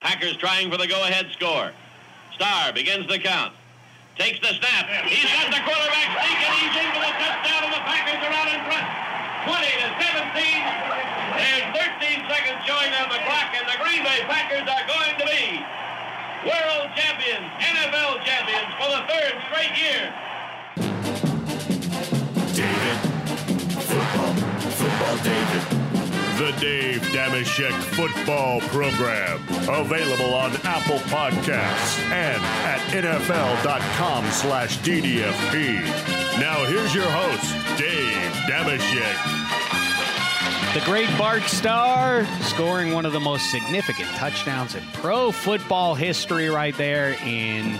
Packers trying for the go ahead score. Starr begins the count. Takes the snap. He's got the quarterback sneak and he's into the touchdown and the Packers are out in front. 20 to 17. There's 13 seconds showing on the clock and the Green Bay Packers are going to be world champions, NFL champions for the third straight year. The Dave Dameshek Football Program. Available on Apple Podcasts and at NFL.com slash DDFP. Now here's your host, Dave Dameshek. The great Bart Starr scoring one of the most significant touchdowns in pro football history right there in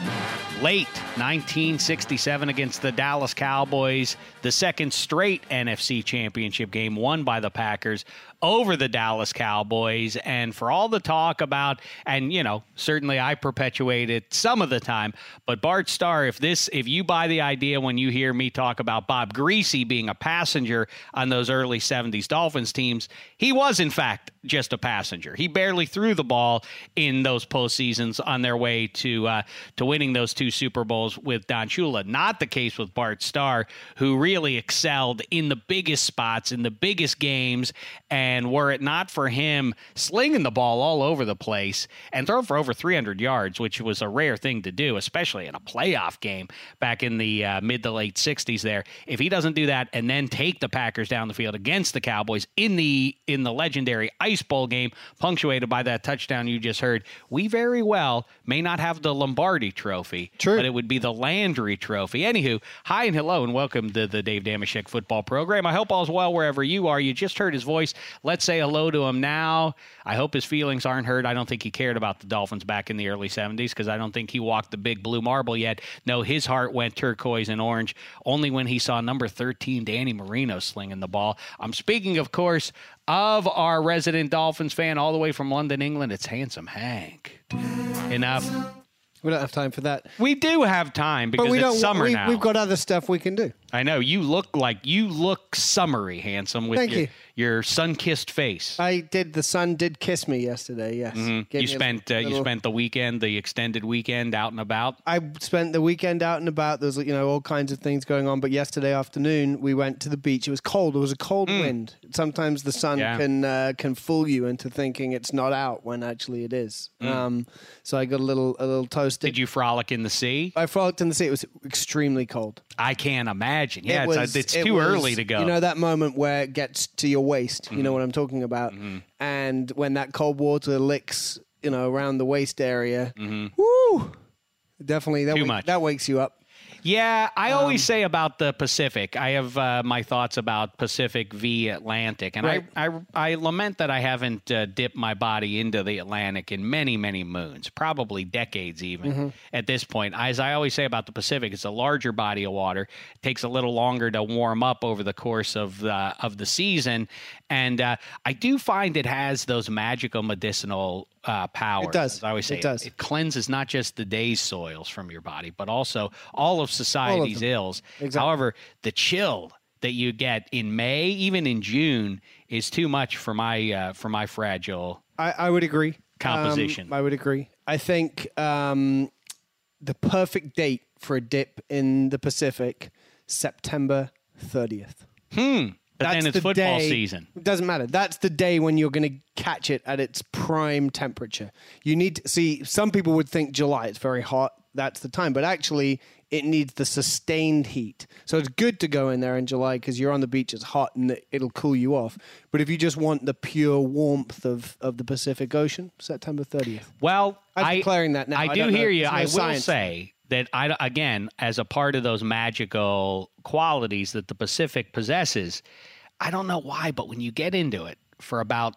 late 1967 against the Dallas Cowboys, the second straight NFC championship game won by the Packers over the Dallas Cowboys. And for all the talk about, and you know, certainly I perpetuate it some of the time, but Bart Starr, if this, if you buy the idea when you hear me talk about Bob Griese being a passenger on those early 70s Dolphins teams, he was in fact just a passenger. He barely threw the ball in those postseasons on their way to uh, to winning those two Super Bowls with Don Shula. Not the case with Bart Starr, who really excelled in the biggest spots, in the biggest games, and were it not for him slinging the ball all over the place and throw for over 300 yards, which was a rare thing to do, especially in a playoff game back in the uh, mid to late 60s. There, if he doesn't do that and then take the Packers down the field against the Cowboys in the in the legendary Ice Bowl game, punctuated by that touchdown you just heard, we very well may not have the Lombardi Trophy, True. but it would be the Landry Trophy. Anywho, hi and hello and welcome to the Dave Dameshek football program. I hope all's well wherever you are. You just heard his voice. Let's say hello to him now. I hope his feelings aren't hurt. I don't think he cared about the Dolphins back in the early 70s because I don't think he walked the big blue marble yet. No, his heart went turquoise and orange only when he saw number 13 Danny Marino slinging the ball. I'm speaking, of course, of our resident Dolphins fan all the way from London, England. It's Handsome Hank. Enough. We don't have time for that. We do have time because But we it's don't. summer we, now. We've got other stuff we can do. I know you look like you look summery, handsome with Thank your, you. your sun-kissed face. I did. The sun did kiss me yesterday. Yes. Gave Mm-hmm. you me a spent uh, you little- spent the weekend, the extended weekend, out and about. I spent the weekend out and about. There's you know, all kinds of things going on. But yesterday afternoon, we went to the beach. It was cold. It was a cold wind. Sometimes the sun Mm. Yeah. can uh, can fool you into thinking it's not out when actually it is. Mm. Um, so I got a little a little toasted. Did you frolic in the sea? I frolicked in the sea. It was extremely cold. I can't imagine. Yeah, it it's, was, it's it too was, early to go. You know that moment where it gets to your waist. Mm-hmm. You know what I'm talking about. And when that cold water licks, you know, around the waist area. Woo! Definitely, that Mm-hmm. Too wake- much. that wakes you up. Yeah, I Um, always say about the Pacific. I have uh, my thoughts about Pacific v Atlantic, and Right. I, I I lament that I haven't uh, dipped my body into the Atlantic in many many moons, probably decades even Mm-hmm. at this point. As I always say about the Pacific, it's a larger body of water. It takes a little longer to warm up over the course of the of the season, and uh, I do find it has those magical medicinal uh, powers. does. as I always say It does. It cleanses not just the day's soils from your body, but also all of society's them. ills. Exactly. However, the chill that you get in May, even in June, is too much for my uh, for my fragile. I, I would agree. Composition. Um, I would agree. I think um, the perfect date for a dip in the Pacific, September 30th. But then it's the football day- season. It doesn't matter. That's the day when you're going to catch it at its prime temperature. You need to see, some people would think July, it's very hot. That's the time. But actually, it needs the sustained heat. So it's good to go in there in July because you're on the beach, it's hot and it- it'll cool you off. But if you just want the pure warmth of, of the Pacific Ocean, September 30th. Well, I'm I, declaring that now. I I do don't know. hear you. No I will science. say that I again, as a part of those magical qualities that the Pacific possesses, I don't know why, but when you get into it for about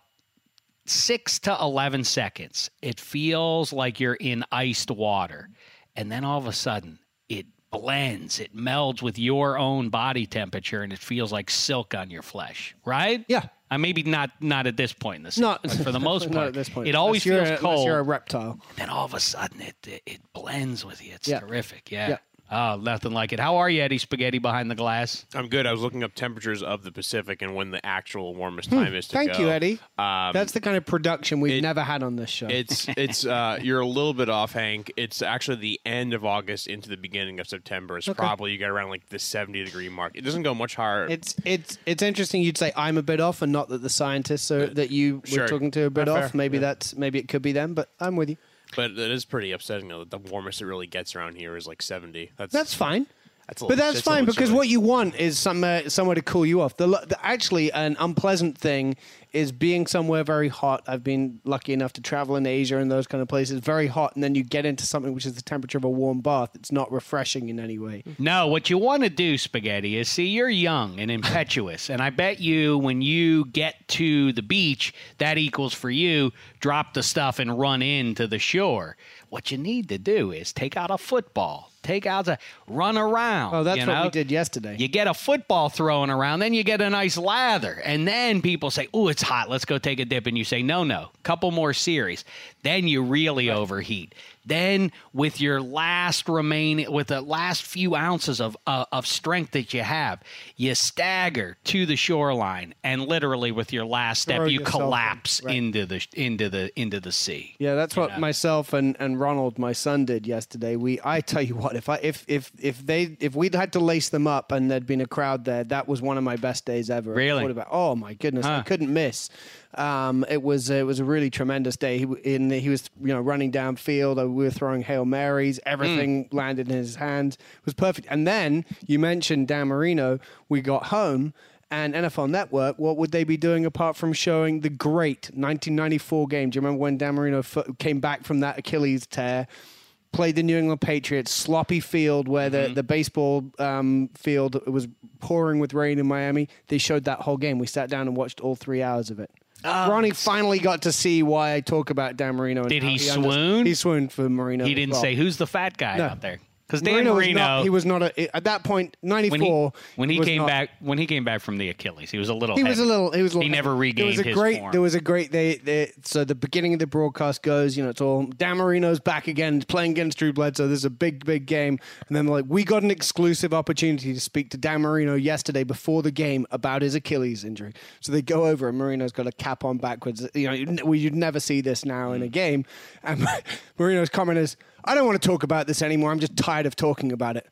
six to 11 seconds, it feels like you're in iced water. And then all of a sudden, it blends, it melds with your own body temperature, and it feels like silk on your flesh, right? Yeah. Uh, maybe not not at this point in the season, Not for the most part. Not at this point. It always Unless feels a- cold. You're a reptile. then all of a sudden, it, it it blends with you. It's Yeah. terrific. Yeah. Yeah. Oh, nothing like it. How are you, Eddie Spaghetti, behind the glass? I'm good. I was looking up temperatures of the Pacific and when the actual warmest time is to Hmm. Thank go. you, Eddie. Um, That's the kind of production we've it- never had on this show. It's it's uh, you're a little bit off, Hank. It's actually the end of August into the beginning of September. It's probably you get around like the 70 degree mark. It doesn't go much higher. It's it's it's interesting. You'd say I'm a bit off, and not that the scientists are, that you Sure. were talking to are a bit Uh, fair. off. Maybe that's maybe it could be them, but I'm with you. But it is pretty upsetting though. that The warmest it really gets around here is like 70. That's That's fine. That's a But little- that's fine because chilly. what you want is somewhere uh, somewhere to cool you off. The, the actually an unpleasant thing is being somewhere very hot. I've been lucky enough to travel in Asia and those kind of places, very hot, and then you get into something which is the temperature of a warm bath. It's not refreshing in any way. No, what you want to do, Spaghetti, is see, you're young and impetuous. and I bet you when you get to the beach, that equals for you drop the stuff and run into the shore. What you need to do is take out a football, take out a run around. Oh, that's you what we did yesterday. You get a football thrown around, then you get a nice lather. And then people say, Oh, it's hot. Let's go take a dip. And you say, No, no, couple more series. Then you really overheat. Then, with your last remaining, with the last few ounces of, uh, of strength that you have, you stagger to the shoreline. And literally, with your last step, Throw you yourself in. collapse Right. into the into the into the sea. Yeah, that's what myself and, and Ronald, my son, did yesterday. We, I tell you what, if I if if if they if we'd had to lace them up and there'd been a crowd there, that was one of my best days ever. Really? quarterback. Oh my goodness, I couldn't miss. Um, it was it was a really tremendous day. He in he was you know running downfield. uh, We were throwing hail marys. Everything landed in his hands. It was perfect. And then you mentioned Dan Marino. We got home. And NFL Network, what would they be doing apart from showing the great 1994 game? Do you remember when Dan Marino f- came back from that Achilles tear, played the New England Patriots, sloppy field where the, the baseball um, field it was pouring with rain in Miami? They showed that whole game. We sat down and watched all three hours of it. Um, Ronnie finally got to see why I talk about Dan Marino. And Did he under- swoon? He swooned for Marino. He as didn't well. say, Who's the fat guy No. out there? Because Dan Marino, Marino, not, he was not a, at that point. Ninety when he, when he came not- back when he came back from the Achilles, he was a little He was a little. He was. A little He never regained There was a his great. form. There was a great. They, they. So the beginning of the broadcast goes. You know, it's all Dan Marino's back again, playing against Drew Bledsoe. There's a big, big game, and then like we got an exclusive opportunity to speak to Dan Marino yesterday before the game about his Achilles injury. So they go over, and Marino's got a cap on backwards. You know, you'd, well, you'd never see this now in a mm. game. And Marino's comment is, "I don't want to talk about this anymore. I'm just tired of talking about it."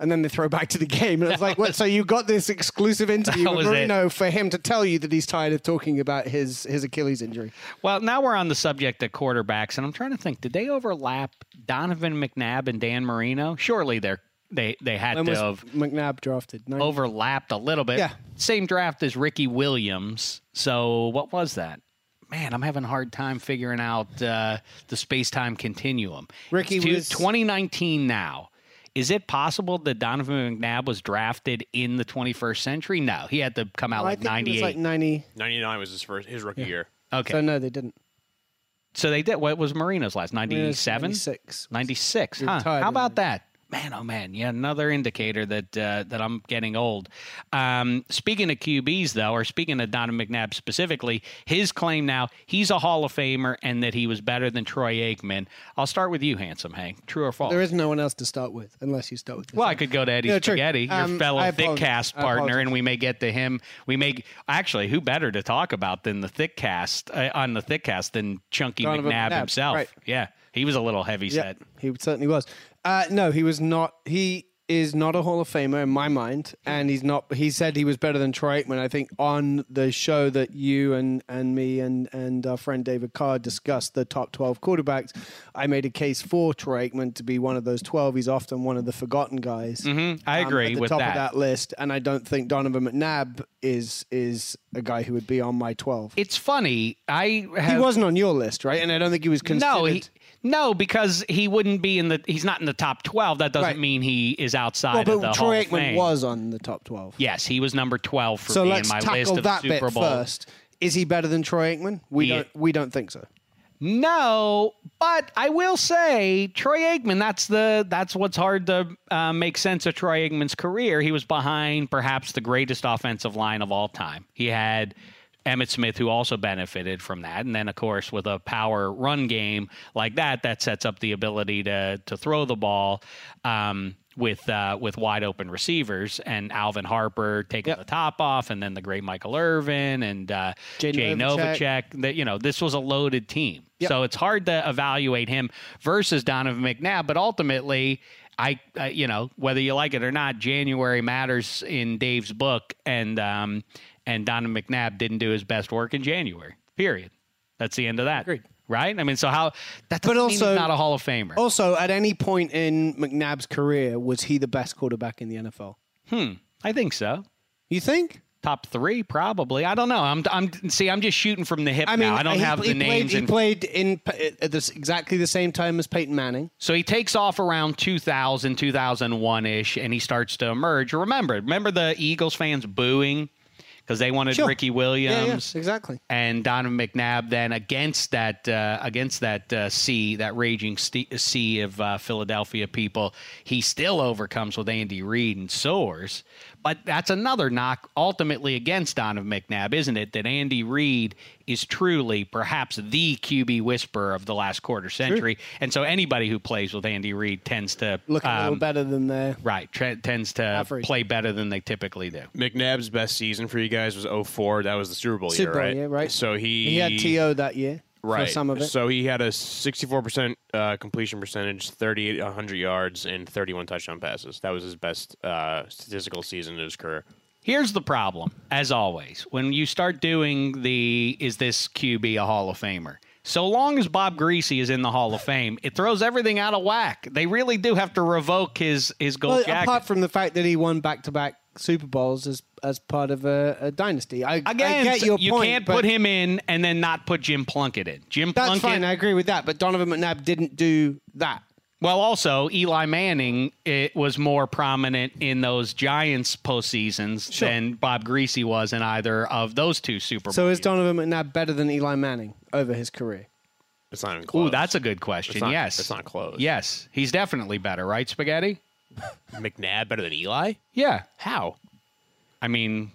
And then they throw back to the game, and it's like, what? So you got this exclusive interview That with was it. Marino for him to tell you that he's tired of talking about his his Achilles injury. Well, now we're on the subject of quarterbacks, and I'm trying to think: did they overlap Donovan McNabb and Dan Marino? Surely they're they they had When to was have McNabb drafted? Ninety- overlapped a little bit. Yeah. Same draft as Ricky Williams. So what was that? Man, I'm having a hard time figuring out uh, the space time continuum. Ricky It's two- was- 2019 now. Is it possible that Donovan McNabb was drafted in the 21st century? No, he had to come out I like think it 98. was like ninety. 99 was his first his rookie year. okay, So so, no, they didn't. So they did. What was Marino's last? 97, 96. 96. Huh? How about that? Man, oh man, yeah, another indicator that uh, that I'm getting old. Um, speaking of QBs, though, or speaking of Donovan McNabb specifically, his claim now he's a Hall of Famer and that he was better than Troy Aikman. I'll start with you, handsome Hank. True or false? There is no one else to start with unless you start with. Well, I could go to Eddie No, true. Spaghetti, your Um, fellow. Thickcast I partner, and we may get to him. We may actually, who better to talk about than the Thickcast uh, on the thick cast than Chunky Donovan McNabb, McNabb, himself? right. Yeah, he was a little heavy Yeah, set. he certainly was. Uh, no, he was not. He is not a Hall of Famer in my mind, and he's not. He said he was better than Troy Aikman. I think on the show that you and and me and and our friend David Carr discussed the top twelve quarterbacks, I made a case for Troy Aikman to be one of those twelve. He's often one of the forgotten guys. Mm-hmm. I um, agree at the with top that. of that list, and I don't think Donovan McNabb is is a guy who would be on my twelve. It's funny. I He wasn't on your list, right? And I don't think he was considered. no, he, no, because he wouldn't be in the. He's not in the top twelve. That doesn't Right. mean he is outside well, of the but Hall Troy of Aikman Fame. was on the top twelve. Yes, he was number twelve for so me let's in my tackle list of that Super bit Bowl. first. Is he better than Troy Aikman? We He- don't. We don't think so. No, but I will say Troy Aikman. That's the that's what's hard to uh, make sense of Troy Aikman's career. He was behind perhaps the greatest offensive line of all time. He had Emmitt Smith, who also benefited from that, and then of course with a power run game like that, that sets up the ability to to throw the ball. Um, with uh, with wide open receivers and Alvin Harper taking Yep. the top off, and then the great Michael Irvin and uh, Jay Jay Novacek. Novacek. That you know, this was a loaded team, Yep. so it's hard to evaluate him versus Donovan McNabb. But ultimately, I, uh, you know, whether you like it or not, January matters in Dave's book, and um, and Donovan McNabb didn't do his best work in January. Period. That's the end of that. Agreed. Right? I mean, so how that But doesn't mean also- he's not a Hall of Famer. Also, at any point in McNabb's career, was he the best quarterback in the NFL? Hmm. I think so. You think? Top three, probably. I don't know. I'm, I'm. See, I'm just shooting from the hip I mean, now. I don't he, have he the played, names. He and- played in at this, exactly the same time as Peyton Manning. So he takes off around 2000, 2001 ish, and he starts to emerge. Remember, remember the Eagles fans booing because they wanted Sure. Ricky Williams yeah, exactly. and Donovan McNabb. Then against that, uh, against that uh, sea, that raging ste sea of uh, Philadelphia people, he still overcomes with Andy Reid and soars. But that's another knock ultimately against Donovan McNabb, isn't it? That Andy Reid is truly perhaps the QB whisperer of the last quarter century. And so anybody who plays with Andy Reid tends to Look a little um, better than they Right, tre- tends to Average. play better than they typically do. McNabb's best season for you guys was 04. That was the Super Bowl Super Bowl year, right? year, right? So he He had To that year right. for some of it. So he had a 64% uh, completion percentage, 3,800 yards, and 31 touchdown passes. That was his best uh, statistical season in his career. Here's the problem, as always, when you start doing the is this QB a Hall of Famer? So long as Bob Griese is in the Hall of Fame, it throws everything out of whack. They really do have to revoke his his gold Well, jacket. apart from the fact that he won back to back Super Bowls as as part of a, a dynasty, I, Again, I get your you point. can't put him in and then not put Jim Plunkett in. Jim That's Plunkett. fine. I agree with that. But Donovan McNabb didn't do that. Well, also Eli Manning it was more prominent in those Giants postseasons Sure. than Bob Griese was in either of those two Super Bowls. So is Donovan McNabb better than Eli Manning over his career? It's not even close. Ooh, that's a good question. It's not- yes, it's not close. Yes, he's definitely better, right, Spaghetti? McNabb better than Eli? Yeah. How? I mean,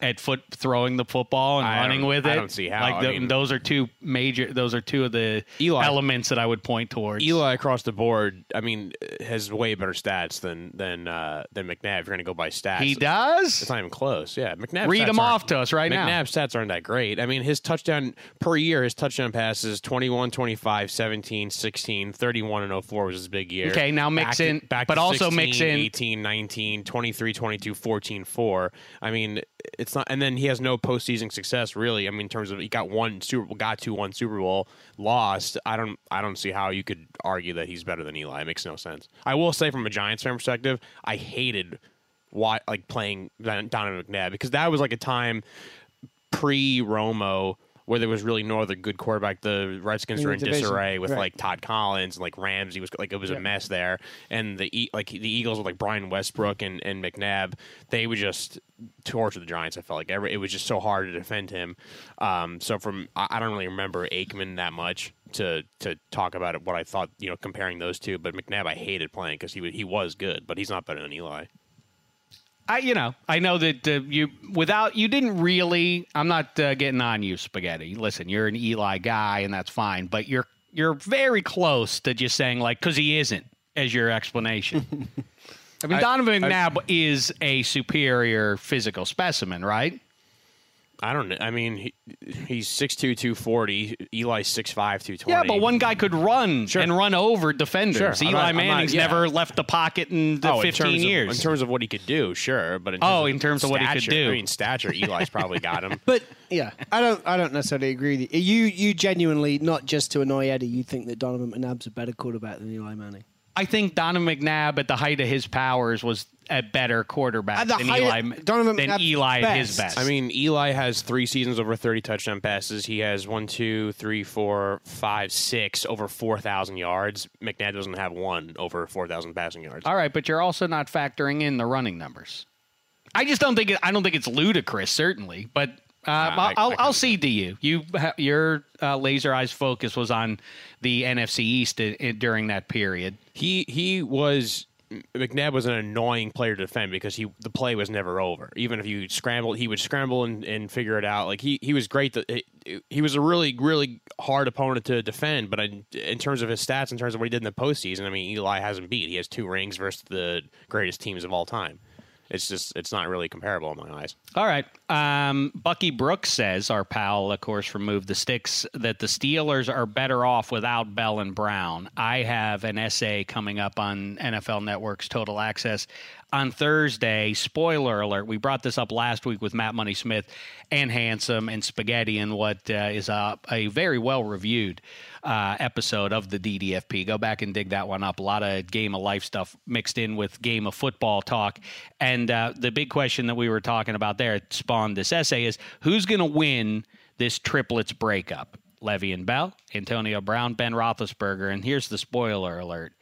at foot throwing the football and I running with it. I don't see how. Like the- mean- those are two major. Those are two of the Eli- elements that I would point towards. Eli across the board, I mean, has way better stats than than uh, than McNabb. If you're going to go by stats, he does. It's not even close. Yeah, McNabb. Read them off to us right now. McNabb's stats aren't that great. I mean, his touchdown per year, his touchdown passes 21, 25, 17, 16, 31, and 04 was his big year. Okay, now mix Back to- in- back but to also 16, mix in- 18, 19, 23, 22, 14, 4. I mean, it's not, and then he has no postseason success really. I mean, in terms of he got one Super, got to one Super Bowl, lost. I don't, I don't see how you could argue that he's better than Eli. It makes no sense. I will say, from a Giants fan perspective, I hated why like playing Don- Donovan McNabb because that was like a time pre Romo where there was really no other good quarterback. The Redskins In were in division. disarray with Right. like Todd Collins and like Ramsey was like it was a mess there, and the like the Eagles with like Brian Westbrook and, and McNabb, they would just torture the Giants. I felt like every, it was just so hard to defend him. Um, so from I, I don't really remember Aikman that much to to talk about it, what I thought you know comparing those two. But McNabb I hated playing because he he was good, but he's not better than Eli. I, you know, I know that uh, you without you didn't really. I'm not uh, getting on you, spaghetti. Listen, you're an Eli guy, and that's fine. But you're you're very close to just saying like because he isn't as your explanation. I mean, Donovan McNabb is a superior physical specimen, right? I don't know. I mean, he, he's 6'2", 240. Eli's 6'5", 220. Yeah, but one guy could run Sure. and run over defenders. Sure. Eli not- I'm not- Manning's yeah. never left the pocket in the Oh, in 15 terms years. Of, in terms of what he could do, sure. But in Oh, terms in terms of what he could stature- do. I mean, stature, Eli's probably got him. But yeah, I don't. I don't necessarily agree with you. You, you genuinely, not just to annoy Eddie, you think that Donovan McNabb's a better quarterback than Eli Manning. I think Donovan McNabb at the height of his powers was a better quarterback At the than height of- Eli. Donovan than Eli at his best. best. I mean, Eli has three seasons over 30 touchdown passes. He has one, two, three, four, five, six over 4,000 yards. McNabb doesn't have one over 4,000 passing yards. all right, but you're also not factoring in the running numbers. I just don't think it, I don't think it's ludicrous, certainly, but Uh, I- I'll, I I'll, kinda I'll do. cede to you. You your uh, laser eyes focus was on the NFC East i- i- during that period. he he was McNabb was an annoying player to defend because he the play was never over. Even if you scrambled, he would scramble and, and figure it out. Like he he was great. To, he, he was a really really hard opponent to defend. But in, in terms of his stats, in terms of what he did in the postseason, I mean Eli hasn't beat. He has two rings versus the greatest teams of all time. It's just it's not really comparable in my eyes. All right. Um, Bucky Brooks says, our pal, of course, from Move the Sticks, that the Steelers are better off without Bell and Brown. I have an essay coming up on NFL Network's Total Access on Thursday. Spoiler alert: We brought this up last week with Matt Money Smith and Handsome and Spaghetti, and what uh, is a, a very well reviewed uh, episode of the DDFP. Go back and dig that one up. A lot of game of life stuff mixed in with game of football talk. And uh, the big question that we were talking about there spawned this essay is who's going to win this triplets breakup? Le'Veon Bell, Antonio Brown, Ben Roethlisberger, and here's the spoiler alert: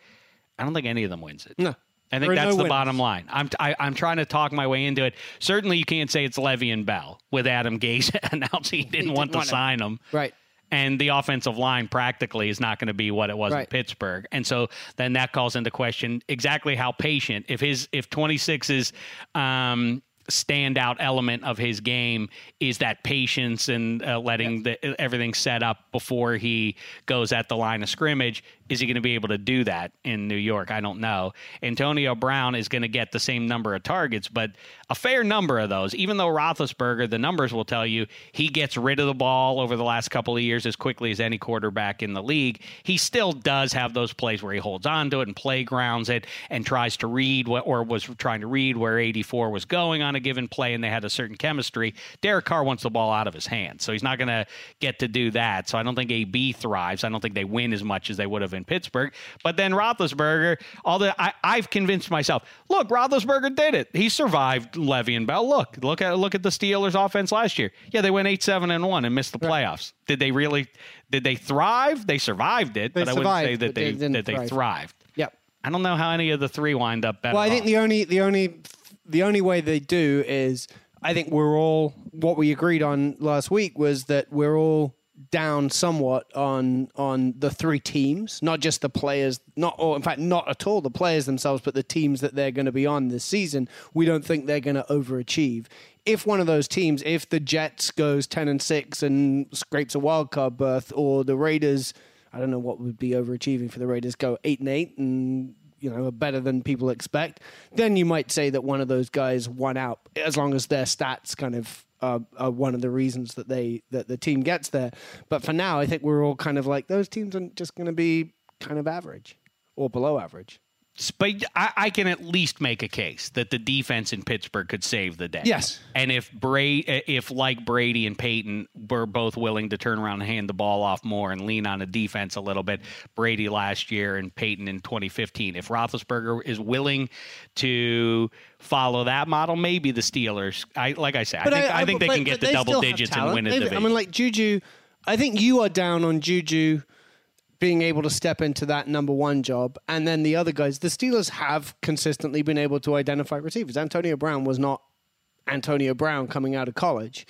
I don't think any of them wins it. No. I think that's no the winners. bottom line. I'm I, am i am trying to talk my way into it. Certainly, you can't say it's Le'Veon Bell with Adam Gase announcing he didn't want to want him. sign him. Right. And the offensive line practically is not going to be what it was in Pittsburgh. And so then that calls into question exactly how patient if his if 26's um standout element of his game is that patience and uh, letting the, everything set up before he goes at the line of scrimmage is he going to be able to do that in New York? I don't know. Antonio Brown is going to get the same number of targets, but a fair number of those. Even though Roethlisberger, the numbers will tell you he gets rid of the ball over the last couple of years as quickly as any quarterback in the league. He still does have those plays where he holds on to it and playgrounds it and tries to read what, or was trying to read where 84 was going on a given play, and they had a certain chemistry. Derek Carr wants the ball out of his hand, so he's not going to get to do that. So I don't think AB thrives. I don't think they win as much as they would have in Pittsburgh. But then Roethlisberger, all the I, I've convinced myself. Look, Roethlisberger did it. He survived Le'Veon Bell. Look, look at look at the Steelers' offense last year. Yeah, they went eight seven and one and missed the playoffs. Did they really? Did they thrive? They survived it, They but I wouldn't say that they they that they thrive. thrived. Yep. I don't know how any of the three wind up better. Well, I think off. the only the only the only way they do is I think we're all what we agreed on last week was that we're all down somewhat on on the three teams, not just the players, not or in fact not at all the players themselves, but the teams that they're going to be on this season. We don't think they're going to overachieve. If one of those teams, if the Jets goes ten and six and scrapes a wild card berth, or the Raiders, I don't know what would be overachieving for the Raiders, go eight and eight and you know, are better than people expect, then you might say that one of those guys won out as long as their stats kind of are, are one of the reasons that they that the team gets there. But for now, I think we're all kind of like those teams are just going to be kind of average or below average. But I, I can at least make a case that the defense in Pittsburgh could save the day. Yes. and if Brady, if like Brady and Peyton were both willing to turn around and hand the ball off more and lean on the defense a little bit, Brady last year and Peyton in 2015, if Roethlisberger is willing to follow that model, maybe the Steelers. I like I said, I think I, think they but- can get the double digits and win a division. I mean, like Juju, I think you are down on Juju being able to step into that number one job, and then the other guys. The Steelers have consistently been able to identify receivers. Antonio Brown was not Antonio Brown coming out of college,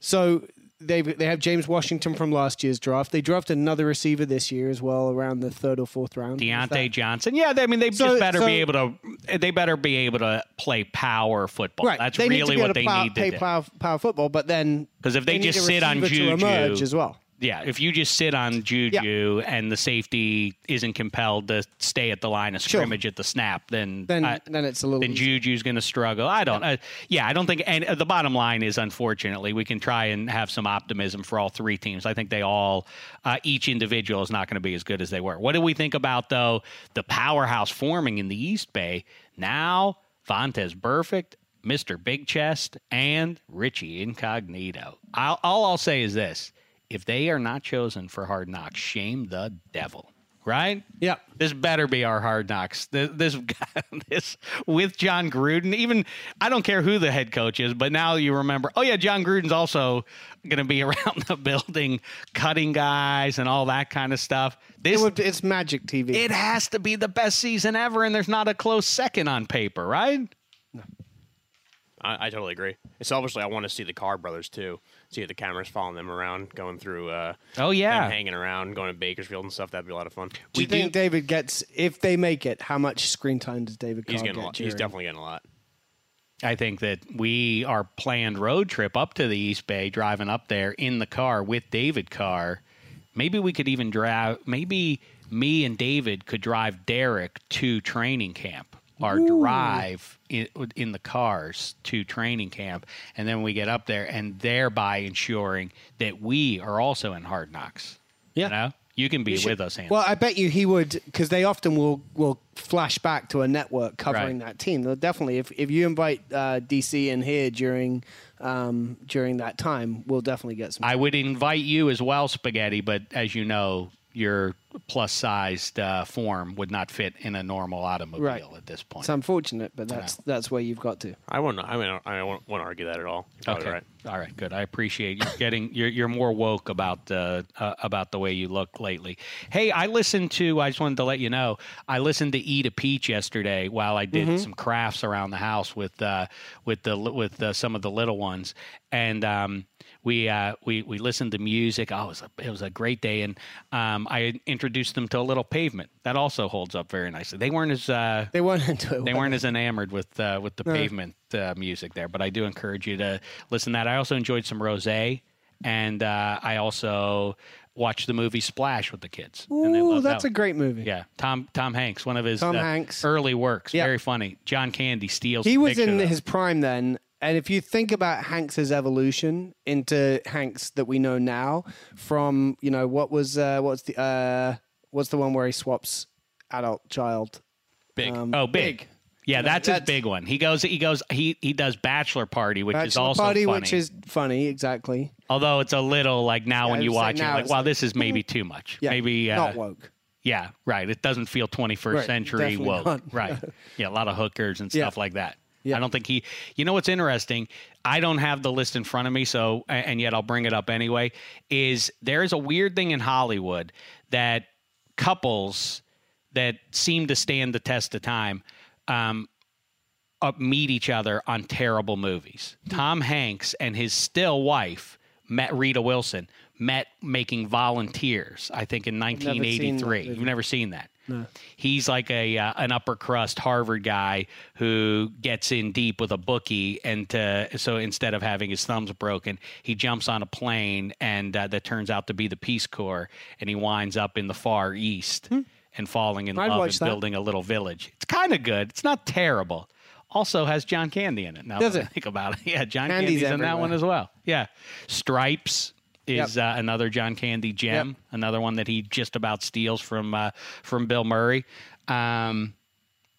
so. They they have James Washington from last year's draft. They drafted another receiver this year as well, around the third or fourth round. Diontae Johnson. Yeah, they, I mean, they So- just better so- be able to. They better be able to play power football. Right, That's they really what to they plow- need to play do. Power, power football, but then because if they need just sit on receiver to emerge Juju- as well. Yeah, if you just sit on Juju and the safety isn't compelled to stay at the line of Sure. scrimmage at the snap, then Then I- then it's a little then easier. Juju's going to struggle. I don't. Uh, yeah, I don't think. And uh, the bottom line is, unfortunately, we can try and have some optimism for all three teams. I think they all, uh, each individual is not going to be as good as they were. What do we think about though the powerhouse forming in the East Bay now? Vontaze Burfict, Mr. Big Chest, and Richie Incognito. I'll, all I'll say is this: if they are not chosen for Hard Knocks, shame the devil. Right? Yep. This better be our hard knocks. This, this, this with Jon Gruden. Even I don't care who the head coach is, but now you remember. Oh yeah, Jon Gruden's also going to be around the building, cutting guys and all that kind of stuff. This It would, it's magic TV. it has to be the best season ever, and there's not a close second on paper, right? I, I totally agree. Selfishly, I want to see the Carr brothers too. See if the cameras following them around, going through. Uh, Oh them yeah, hanging around, going to Bakersfield and stuff. That'd be a lot of fun. Do you think David gets if they make it? How much screen time does David get? He's Carr getting. A get? lot. He's definitely getting a lot. I think that we our planned road trip up to the East Bay, driving up there in the car with David Carr. Maybe we could even drive. Maybe me and David could drive Derek to training camp. Our drive in, in the cars to training camp, and then we get up there, and thereby ensuring that we are also in Hard Knocks. Yeah. you know, you can be with us, Andy. Well, I bet you he would because they often will will flash back to a network covering Right. that team. They'll definitely if if you invite uh, DC in here during um, during that time, we'll definitely get some. I would invite you as well, Spaghetti, but as you know, your plus sized uh, form would not fit in a normal automobile Right. at this point. it's unfortunate, but that's that's where you've got to. I won't. I mean, I won't, won't argue that at all. Okay. right. All right. Good. I appreciate you getting. You're you're more woke about uh, uh, about the way you look lately. Hey, I listened to. I just wanted to let you know. I listened to Eat a Peach yesterday while I did some crafts around the house with uh, with the with uh, some of the little ones, and um, we uh, we we listened to music. Oh, it was a, it was a great day, and um, I introduced them to a little pavement that also holds up very nicely. They weren't as uh, They weren't into it. they were weren't as enamored with uh, with the pavement uh, music there, but I do encourage you to listen to that. I also enjoyed some rosé, and uh, I also watched the movie Splash with the kids. Ooh, that's that a great movie. yeah. Tom Tom Hanks, one of his Tom uh, Hanks. early works, Yeah. very funny. John Candy steals. He the was in his prime then, and if you think about Hanks's evolution into Hanks that we know now, from you know what was uh, what's the uh, what's the one where he swaps adult child? Big. Um, Oh, big. Yeah, that's, his big one. He goes. He goes. He he does bachelor party, which is also Party, funny. which is funny, exactly. although it's a little like now when you was like, watch it, like wow, like, this is maybe too much. Yeah, maybe uh, not woke. Yeah, right. It doesn't feel 21st Right, century woke. not. Right. Yeah, a lot of hookers and Yeah. stuff like that. Yeah. I don't think he. You know what's interesting? I don't have the list in front of me, so and yet I'll bring it up anyway. Is there is a weird thing in Hollywood that couples that seem to stand the test of time um, uh, meet each other on terrible movies. Tom Hanks and his still wife met Rita Wilson met making volunteers. I think in never seen that 1983. movie. You've never seen that. He's like a uh, an upper crust Harvard guy who gets in deep with a bookie, and to, so instead of having his thumbs broken, he jumps on a plane, and uh, that turns out to be the Peace Corps, and he winds up in the Far East and falling in Hmm. I'd love and that. building a little village. It's kind of good. It's not terrible. Also has John Candy in it. Now Does that I it? think about it, yeah, John Candy's Candy's in that one as well. Yeah, Stripes is Yep. uh, another John Candy gem. Yep. Another one that he just about steals from uh, from Bill Murray. Um,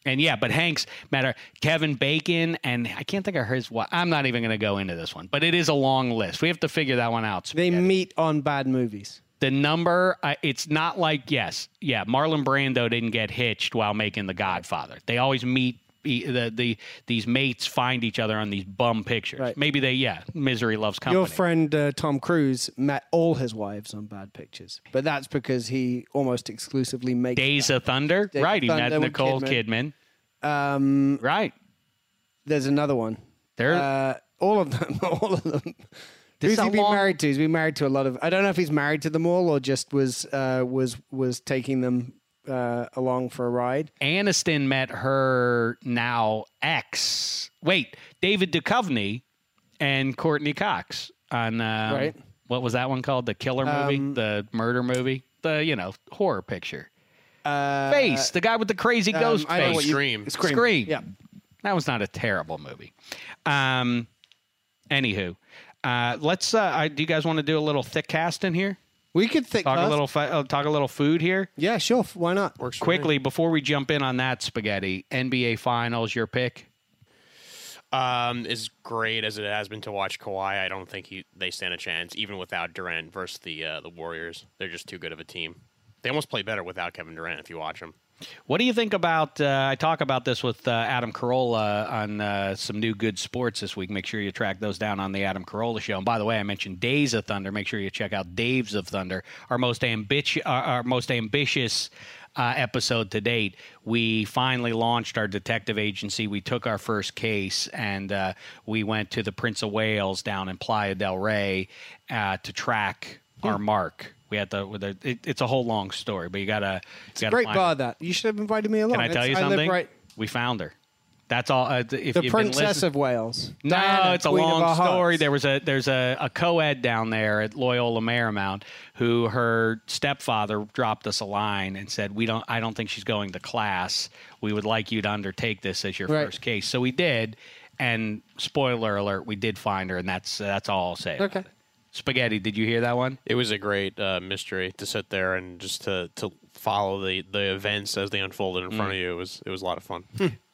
and yeah, but Hanks, matter Kevin Bacon, and I can't think of his. What I'm not even going to go into this one, but it is a long list. We have to figure that one out. They meet on bad movies. the number, uh, it's not like yes, yeah. Marlon Brando didn't get hitched while making The Godfather. They always meet. The, the these mates find each other on these bum pictures. Right. Maybe they yeah. Misery loves company. Your friend uh, Tom Cruise met all his wives on bad pictures, but that's because he almost exclusively makes Days of Thunder, Days of right? He met Thunder Nicole Kidman. Kidman, Um, right? there's another one. There, Uh, all of them. All of them. This Who's he been long- married to? He's been married to a lot of. I don't know if he's married to them all or just was uh, was was taking them uh, along for a ride. Aniston met her now ex. Wait, David Duchovny and Courteney Cox on um, Right. What was that one called? The killer movie, Um, the murder movie, the you know horror picture. Uh, Face, the guy with the crazy um, ghost I know face. you- Scream. Scream. Scream. Yeah. That was not a terrible movie. Um, anywho, uh, let's. Uh, I, do you guys want to do a little thick cast in here? We could think. Talk a little. Fi- uh, talk a little food here. Yeah, sure. Why not? Works for me. Quickly before we jump in on that spaghetti, NBA Finals, your pick. Um, as great as it has been to watch Kawhi, I don't think he they stand a chance, even without Durant versus the uh, the Warriors. They're just too good of a team. They almost play better without Kevin Durant if you watch them. What do you think about? Uh, I talk about this with uh, Adam Carolla on uh, some new good sports this week. Make sure you track those down on the Adam Carolla show. And by the way, I mentioned Days of Thunder. Make sure you check out Daves of Thunder, our most ambitious, our, our most ambitious uh, episode to date, we finally launched our detective agency. We took our first case and uh, we went to the Prince of Wales down in Playa del Rey uh, to track our mark. We had the, with the it, it's a whole long story, but you gotta, you gotta Great bar that. You should have invited me along. Can I tell It's- you something? right- We found her. That's all. Uh, if the Princess of Wales. no, Diana, it's a long story. hearts. There was a there's a, a co-ed down there at Loyola Marymount who her stepfather dropped us a line and said, "We don't. I don't think she's going to class. We would like you to undertake this as your Right. first case." So we did, and spoiler alert, we did find her, and that's that's all I'll say. Okay. Spaghetti, did you hear that one? It was a great uh, mystery to sit there and just to, to follow the, the events as they unfolded in front of you. It was it was a lot of fun.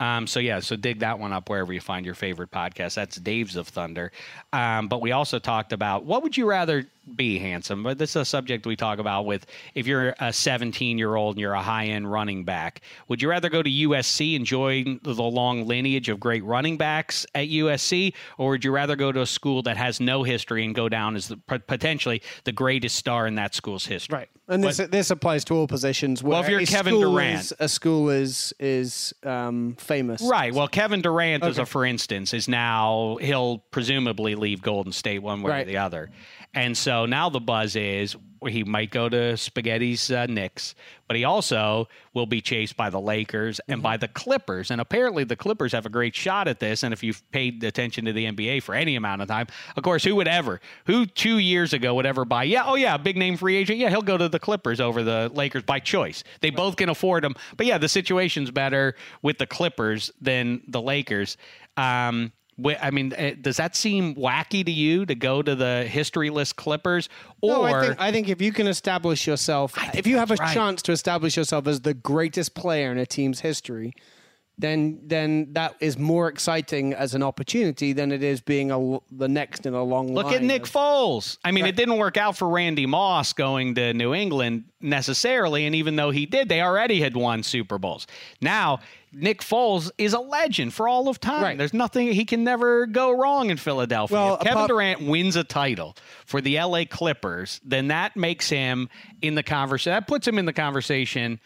Um, so yeah, so dig that one up wherever you find your favorite podcast. That's Dave's of Thunder. Um, but we also talked about what would you rather be handsome? But this is a subject we talk about with if you're a 17 year old and you're a high end running back. Would you rather go to USC and join the long lineage of great running backs at USC, or would you rather go to a school that has no history and go down as the, potentially the greatest star in that school's history? Right, and this this applies to all positions. Where Well, if you're Kevin Durant- is, a school is is um, famous. Right. Well, Kevin Durant, as a for instance, is now he'll presumably leave Golden State one way or the other, and so now the buzz is he might go to Spaghetti's uh, Knicks, but he also will be chased by the Lakers and Mm-hmm. by the Clippers, and apparently the Clippers have a great shot at this. And if you've paid attention to the NBA for any amount of time, of course, who would ever, who two years ago would ever buy? Yeah, oh yeah, big name free agent. Yeah, he'll go to the Clippers over the Lakers by choice. They both can afford him, but yeah, the situation's better with the Clippers than the Lakers. Um, I mean, eh, does that seem wacky to you to go to the historyless Clippers? Or No, I think, I think if you can establish yourself, if you have a right. chance to establish yourself as the greatest player in a team's history, then then that is more exciting as an opportunity than it is being a, the next in a long line. Look at Nick of- Foles. I mean, it didn't work out for Randy Moss going to New England necessarily, and even though he did, they already had won Super Bowls. Now, Nick Foles is a legend for all of time. Right. There's nothing he can never go wrong in Philadelphia. Well, if Kevin apart- Durant wins a title for the LA Clippers, then that makes him in the conversation. That puts him in the conversation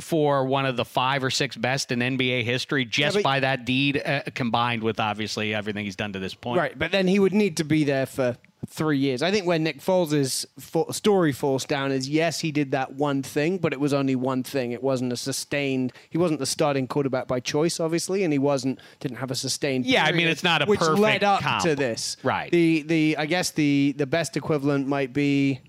for one of the five or six best in NBA history just but- by that deed uh, combined with obviously everything he's done to this point. Right, but then he would need to be there for three years. I think where Nick Foles' fo- story falls down is yes, he did that one thing, but it was only one thing. It wasn't a sustained. He wasn't the starting quarterback by choice, obviously, and he wasn't didn't have a sustained. Yeah, I mean, it's not a which perfect led up comp. to this. Right. The the I guess the the best equivalent might be.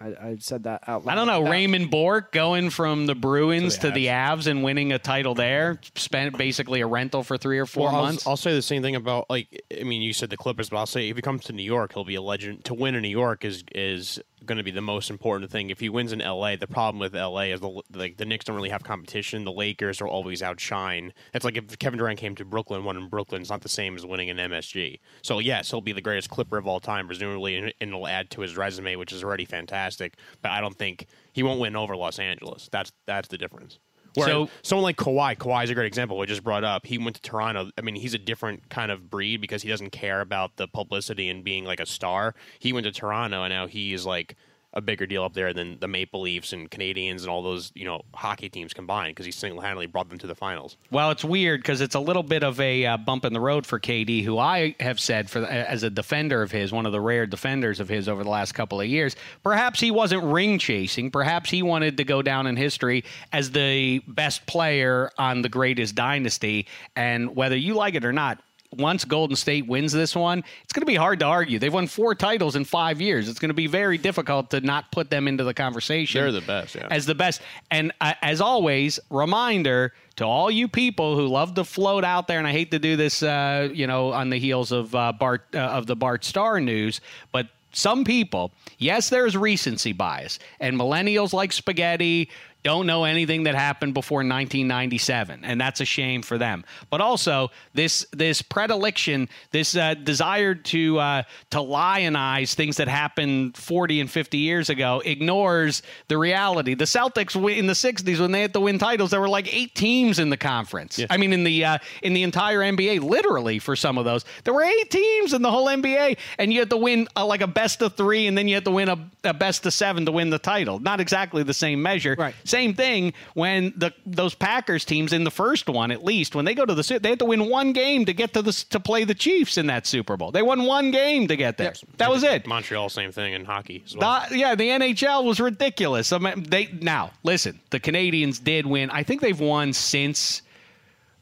I, I said that out loud. I don't know. That- Raymond Bourque going from the Bruins to the, Avs and winning a title there, spent basically a rental for three or four Well, I'll, months. I'll say the same thing about like I mean you said the Clippers, but I'll say if he comes to New York, he'll be a legend. To win in New York is is going to be the most important thing. If he wins in L.A., the problem with L.A. is the like the Knicks don't really have competition. The Lakers are always outshine. It's like if Kevin Durant came to Brooklyn, won in Brooklyn, it's not the same as winning in MSG. So yes, he'll be the greatest Clipper of all time, presumably, and, and it'll add to his resume, which is already fantastic. But I don't think he won't win over Los Angeles. That's that's the difference. Where So- someone like Kawhi, Kawhi is a great example. We just brought up. He went to Toronto. I mean, he's a different kind of breed because he doesn't care about the publicity and being like a star. He went to Toronto, and now he is like a bigger deal up there than the Maple Leafs and Canadiens and all those you know hockey teams combined because he single handedly brought them to the finals. well, it's weird because it's a little bit of a uh, bump in the road for KD, who I have said for as a defender of his, one of the rare defenders of his over the last couple of years. Perhaps he wasn't ring chasing. Perhaps he wanted to go down in history as the best player on the greatest dynasty. And whether you like it or not, once Golden State wins this one, it's going to be hard to argue. They've won four titles in five years. It's going to be very difficult to not put them into the conversation. They're the best, yeah. As the best. And uh, as always, reminder to all you people who love to float out there, and I hate to do this, uh, you know, on the heels of uh, Bart uh, of the Bart Starr news, but some people, yes, there's recency bias, and millennials like spaghetti don't know anything that happened before 1997, and that's a shame for them. But also this this predilection, this uh, desire to uh, to lionize things that happened 40 and 50 years ago, ignores the reality. The Celtics in the 60s when they had to win titles, there were like eight teams in the conference. I mean, in the uh, in the entire NBA, literally for some of those, there were eight teams in the whole NBA, and you had to win uh, like a best of three, and then you had to win a, a best of seven to win the title. Not exactly the same measure. Right. Same thing when the those Packers teams in the first one, at least when they go to the Su- they have to win one game to get to the to play the Chiefs in that Super Bowl. They won one game to get there. That was it. Montreal, same thing in hockey as well. The- yeah, the NHL was ridiculous. I mean, they now listen. The Canadiens did win. I think they've won since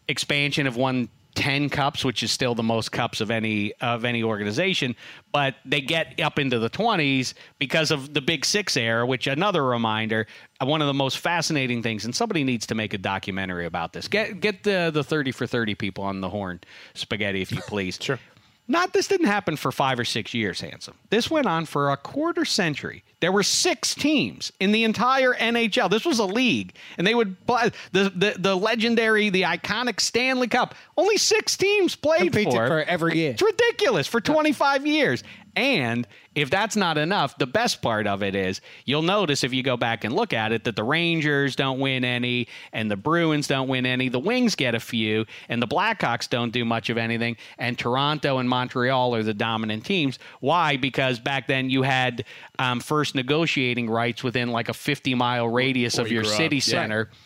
expansion have won 10 cups which is still the most cups of any of any organization but they get up into the 20s because of the big 6 era which another reminder one of the most fascinating things and somebody needs to make a documentary about this get get the the 30 for 30 people on the horn spaghetti if you please Sure. not this didn't happen for five or six years, handsome. This went on for a quarter century. There were six teams in the entire NHL. This was a league, and they would play the the, the legendary, the iconic Stanley Cup. Only six teams played Competed for, for it every year. It's ridiculous for 25 years. And if that's not enough, the best part of it is you'll notice if you go back and look at it that the Rangers don't win any and the Bruins don't win any. The Wings get a few and the Blackhawks don't do much of anything. And Toronto and Montreal are the dominant teams. Why? Because back then you had um, first negotiating rights within like a 50 mile radius of you your grew up. city Yeah.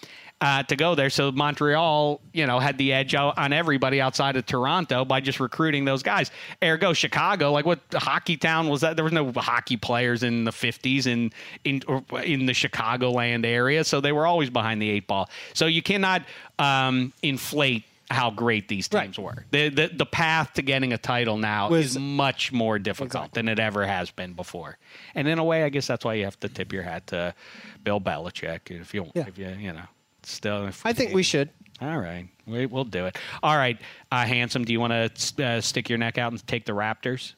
Uh, to go there. So Montreal, you know, had the edge out on everybody outside of Toronto by just recruiting those guys. Ergo, Chicago, like what hockey town was that? There was no hockey players in the fifties in in or in the Chicagoland area, so they were always behind the eight ball. So you cannot um, inflate. How great these teams were. The, the the path to getting a title now Was- is much more difficult than it ever has been before. And in a way, I guess that's why you have to tip your hat to Bill Belichick if you Yeah. if you you know still. I think we should. All right, we, we'll do it. All right, uh, handsome. Do you want to uh, stick your neck out and take the Raptors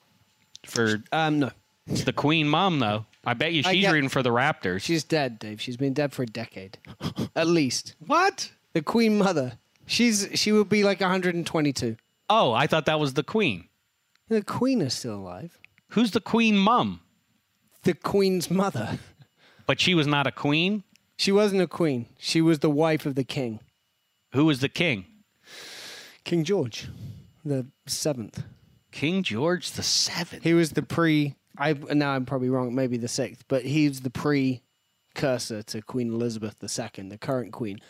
for Um, no, it's the Queen Mom though? I bet you she's get- rooting for the Raptors. she's dead, Dave. She's been dead for a decade, at least. what? The Queen Mother. She's she would be like 122. Oh, I thought that was the Queen. The Queen is still alive. Who's the Queen Mum? The Queen's mother. But she was not a queen. She wasn't a queen. She was the wife of the king, Who was the king? King George, the seventh. King George the Seventh. He was the pre. I now I'm probably wrong. Maybe the sixth, but he's the precursor to Queen Elizabeth II, the current queen.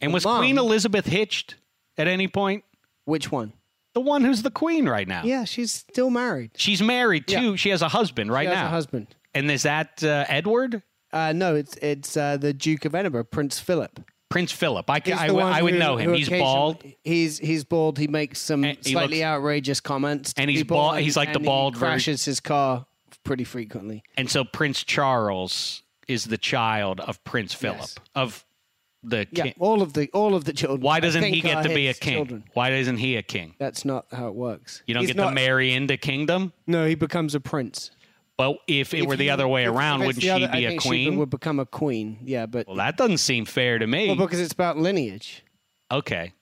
And was Mom- Queen Elizabeth hitched at any point? Which one? The one who's the queen right now. Yeah, she's still married. She's married too. Yeah. She has a husband right She has now. a husband. And is that uh, Edward? Uh, no, it's it's uh, the Duke of Edinburgh, Prince Philip. Prince Philip. I, I, would- I would who- know him. He's bald. He's he's bald. He makes some And he slightly looks- outrageous comments, to and he's people, bald- he's like the and he bald version. crashes his car pretty frequently. And so Prince Charles is the child of Prince Philip Yes. of the Yeah, king. all of the all of the children. Why I doesn't he get are to be a his king? Children. Why isn't he a king? That's not how it works. You don't He's get not- to marry into the kingdom. No, he becomes a prince. But if it If were the you- other way around, wouldn't she other- be a think she queen? would become a queen. Yeah, but well, that doesn't seem fair to me. well, because it's about lineage. okay,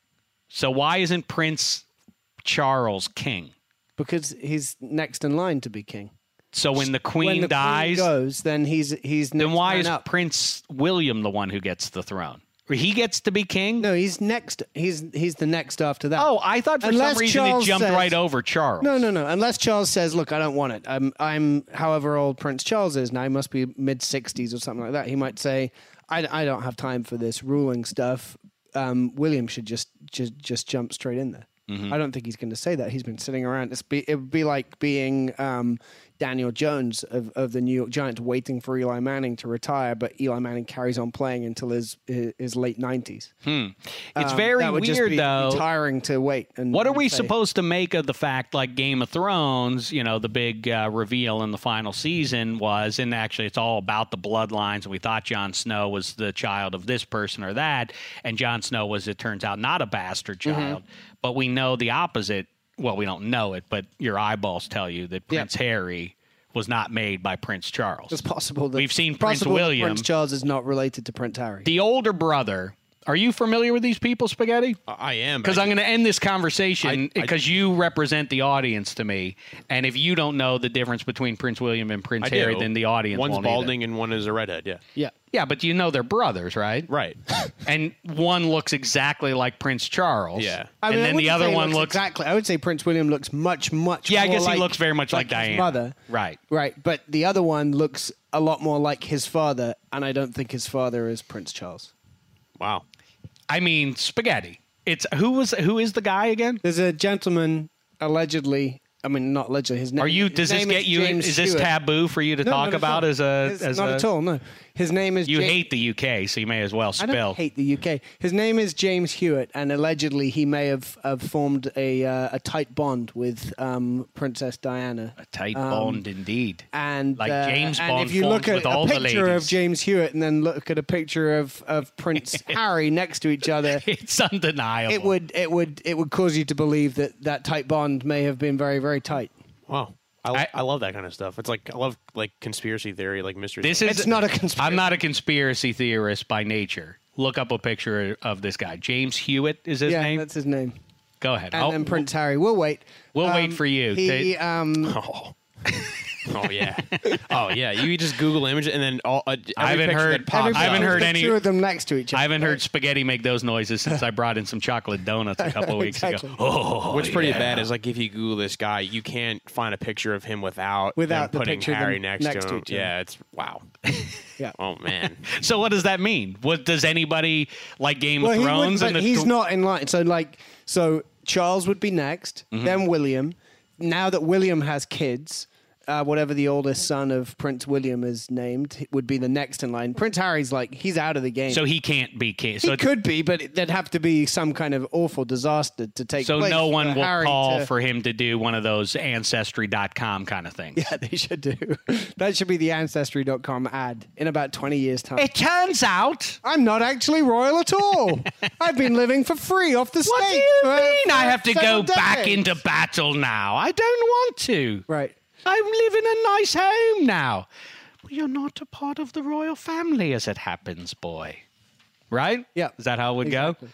so why isn't Prince Charles king? Because he's next in line to be king. So when the queen when the dies, queen goes, then he's he's then why is up. Prince William the one who gets the throne? He gets to be king. No, he's next. He's he's the next after that. Oh, I thought for Unless some reason Charles it jumped says- right over Charles. No, no, no. Unless Charles says, "Look, I don't want it. I'm, I'm, however old Prince Charles is now. He must be mid sixties or something like that. He might say, I, I don't have time for this ruling stuff. Um, William should just, just, just jump straight in there." Mm-hmm. I don't think he's going to say that. He's been sitting around. It's be, it would be like being um, Daniel Jones of, of the New York Giants, waiting for Eli Manning to retire, but Eli Manning carries on playing until his his, his late nineties. It's very that would just weird be, though. Be tiring to wait. And What are we supposed to make of the fact, like Game of Thrones, you know, the big uh, reveal in the final season was, and actually it's all about the bloodlines, and we thought Jon Snow was the child of this person or that, and Jon Snow was, it turns out, not a bastard Mm-hmm. child, but we know the opposite. Well, we don't know it, but your eyeballs tell you that Yeah. Prince Harry was not made by Prince Charles. It's possible that We've seen Prince William. Prince Charles is not related to Prince Harry. the older brother Are you familiar with these people, Spaghetti? I- I am Because I'm going to end this conversation I- I- because you represent the audience to me, and if you don't know the difference between Prince William and Prince I Harry, do. then the audience One's won't either. balding and one is a redhead. Yeah. Yeah. Yeah, but you know they're brothers, right? Right. And one looks exactly like Prince Charles. Yeah. I mean, and then the other say one looks looks. exactly. I would say Prince William looks much, much. Yeah, I more guess he looks very much like, his Diana. mother. Right. Right, but the other one looks a lot more like his father, and I don't think his father is Prince Charles. Wow. I mean, spaghetti. It's who was who is the guy again? There's a gentleman allegedly. I mean, not allegedly. His name. Are you? Does this get you? James Is this Stewart. taboo for you to No, talk not at about all. as a? It's as not a, at all. No, his name is. You Ja- hate the UK, so you may as well I don't hate the UK. His name is James Hewitt, and allegedly he may have, have formed a uh, a tight bond with um, Princess Diana. a tight Um, bond indeed. And Like uh, James and Bond if you look at a picture of. James Hewitt and then look at a picture of, of Prince Harry next to each other, It's undeniable. it would it would it would cause you to believe that that tight bond may have been very very tight. Wow. I, I- I, love that kind of stuff. It's like I love like conspiracy theory, like mystery. This stuff. is It's not a conspiracy. I'm not a conspiracy theorist by nature. Look up a picture of this guy. James Hewitt is his yeah, name. that's his name. Go ahead. And I'll- then Prince Harry. We'll wait. We'll Um, wait for you. He To- um Oh. oh yeah. Oh yeah. You just Google image and then all. Uh, every I haven't picture heard- That pops everybody- I haven't up. heard any- two of them next to each other. I haven't heard spaghetti make those noises since I brought in some chocolate donuts a couple weeks Exactly. ago. Oh, What's pretty yeah. bad is like if you Google this guy, you can't find a picture of him without Without the putting picture of them Harry next, next to to him. each other. yeah, it's wow. Yeah. Oh man. So what does that mean? What does anybody like Game well, of he wouldn't, Thrones? but and the he's th- not in line. So like so Charles would be next, Mm-hmm. then William. Now that William has kids, uh, whatever the oldest son of Prince William is named would be the next in line. Prince Harry's like he's out of the game. So he can't be king. he So could be, but there'd have to be some kind of awful disaster to take so no for one will Harry call to- for him to do one of those ancestry.com kind of things. Yeah, they should do. that should be the ancestry.com ad in about 20 years' time. It turns out I'm not actually royal at all. I've been living for free off the state. What do you for- mean I have to go back into battle now? I don't want to. Right. I live in a nice home now. Well, you're not a part of the royal family as it happens, boy. Right? Yeah. Is that how it would Exactly. go?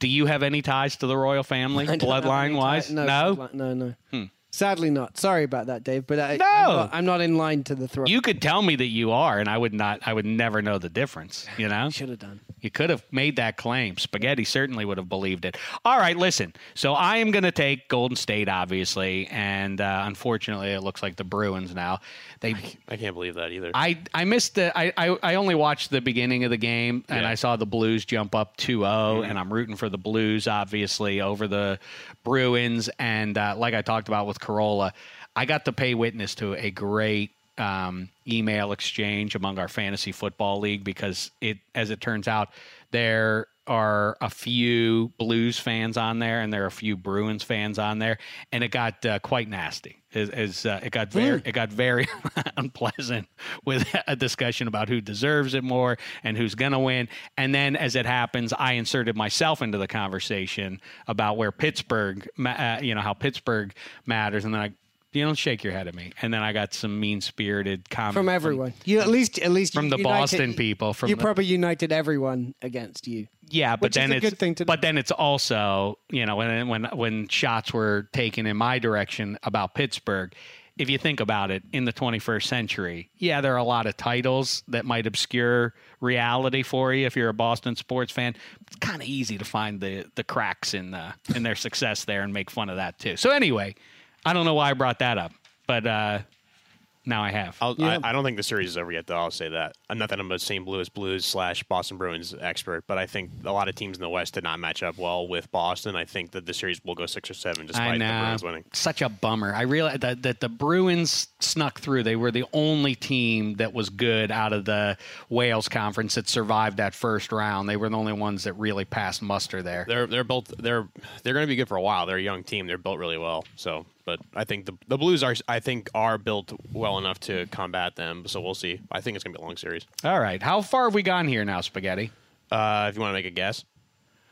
Do you have any ties to the royal family, I don't have bloodline wise? No, bloodline- no, no. Sadly, not. Sorry about that, Dave. But I, No. I'm, not, I'm not in line to the throne. You could tell me that you are, and I would not. I would never know the difference. You know, You should have done. You could have made that claim. Spaghetti certainly would have believed it. All right, listen. So I am going to take Golden State, obviously, and uh, unfortunately, it looks like the Bruins now. They, I can't believe that either. I, I missed the. I, I, I only watched the beginning of the game, and Yeah. I saw the Blues jump up 2-0, and I'm rooting for the Blues, obviously, over the Bruins. And uh, like I talked about with Carolla, I got to pay witness to a great um, email exchange among our fantasy football league because it, as it turns out, there are a few Blues fans on there and there are a few Bruins fans on there, and it got uh, quite nasty. As, as uh, it got very, it got very unpleasant with a discussion about who deserves it more and who's going to win. And then, as it happens, I inserted myself into the conversation about where Pittsburgh, uh, you know, how Pittsburgh matters, and then I. You don't shake your head at me, and then I got some mean-spirited comments From everyone. You at least at least from the united- Boston people, from you the- probably united everyone against you. Yeah, but then a it's good thing to do. but then it's also you know when when when shots were taken in my direction about Pittsburgh. If you think about it, in the 21st century, yeah, there are a lot of titles that might obscure reality for you if you're a Boston sports fan. It's kind of easy to find the the cracks in the in their success there and make fun of that too. So anyway, I don't know why I brought that up, but uh, now I have. I'll, Yeah. I, I don't think the series is over yet, though. I'll say that. Uh, Not that I'm a St. Louis Blues slash Boston Bruins expert, but I think a lot of teams in the West did not match up well with Boston. I think that the series will go six or seven, despite the. Bruins winning. Such a bummer. I realized that, that the Bruins snuck through. They were the only team that was good out of the Wales conference that survived that first round. They were the only ones that really passed muster there. They're they're both they're they're going to be good for a while. They're a young team. They're built really well. So, but I think the the Blues are I think are built well enough to combat them. So we'll see. I think it's going to be a long series. All right. How far have we gone here now, Spaghetti? Uh, if you want to make a guess,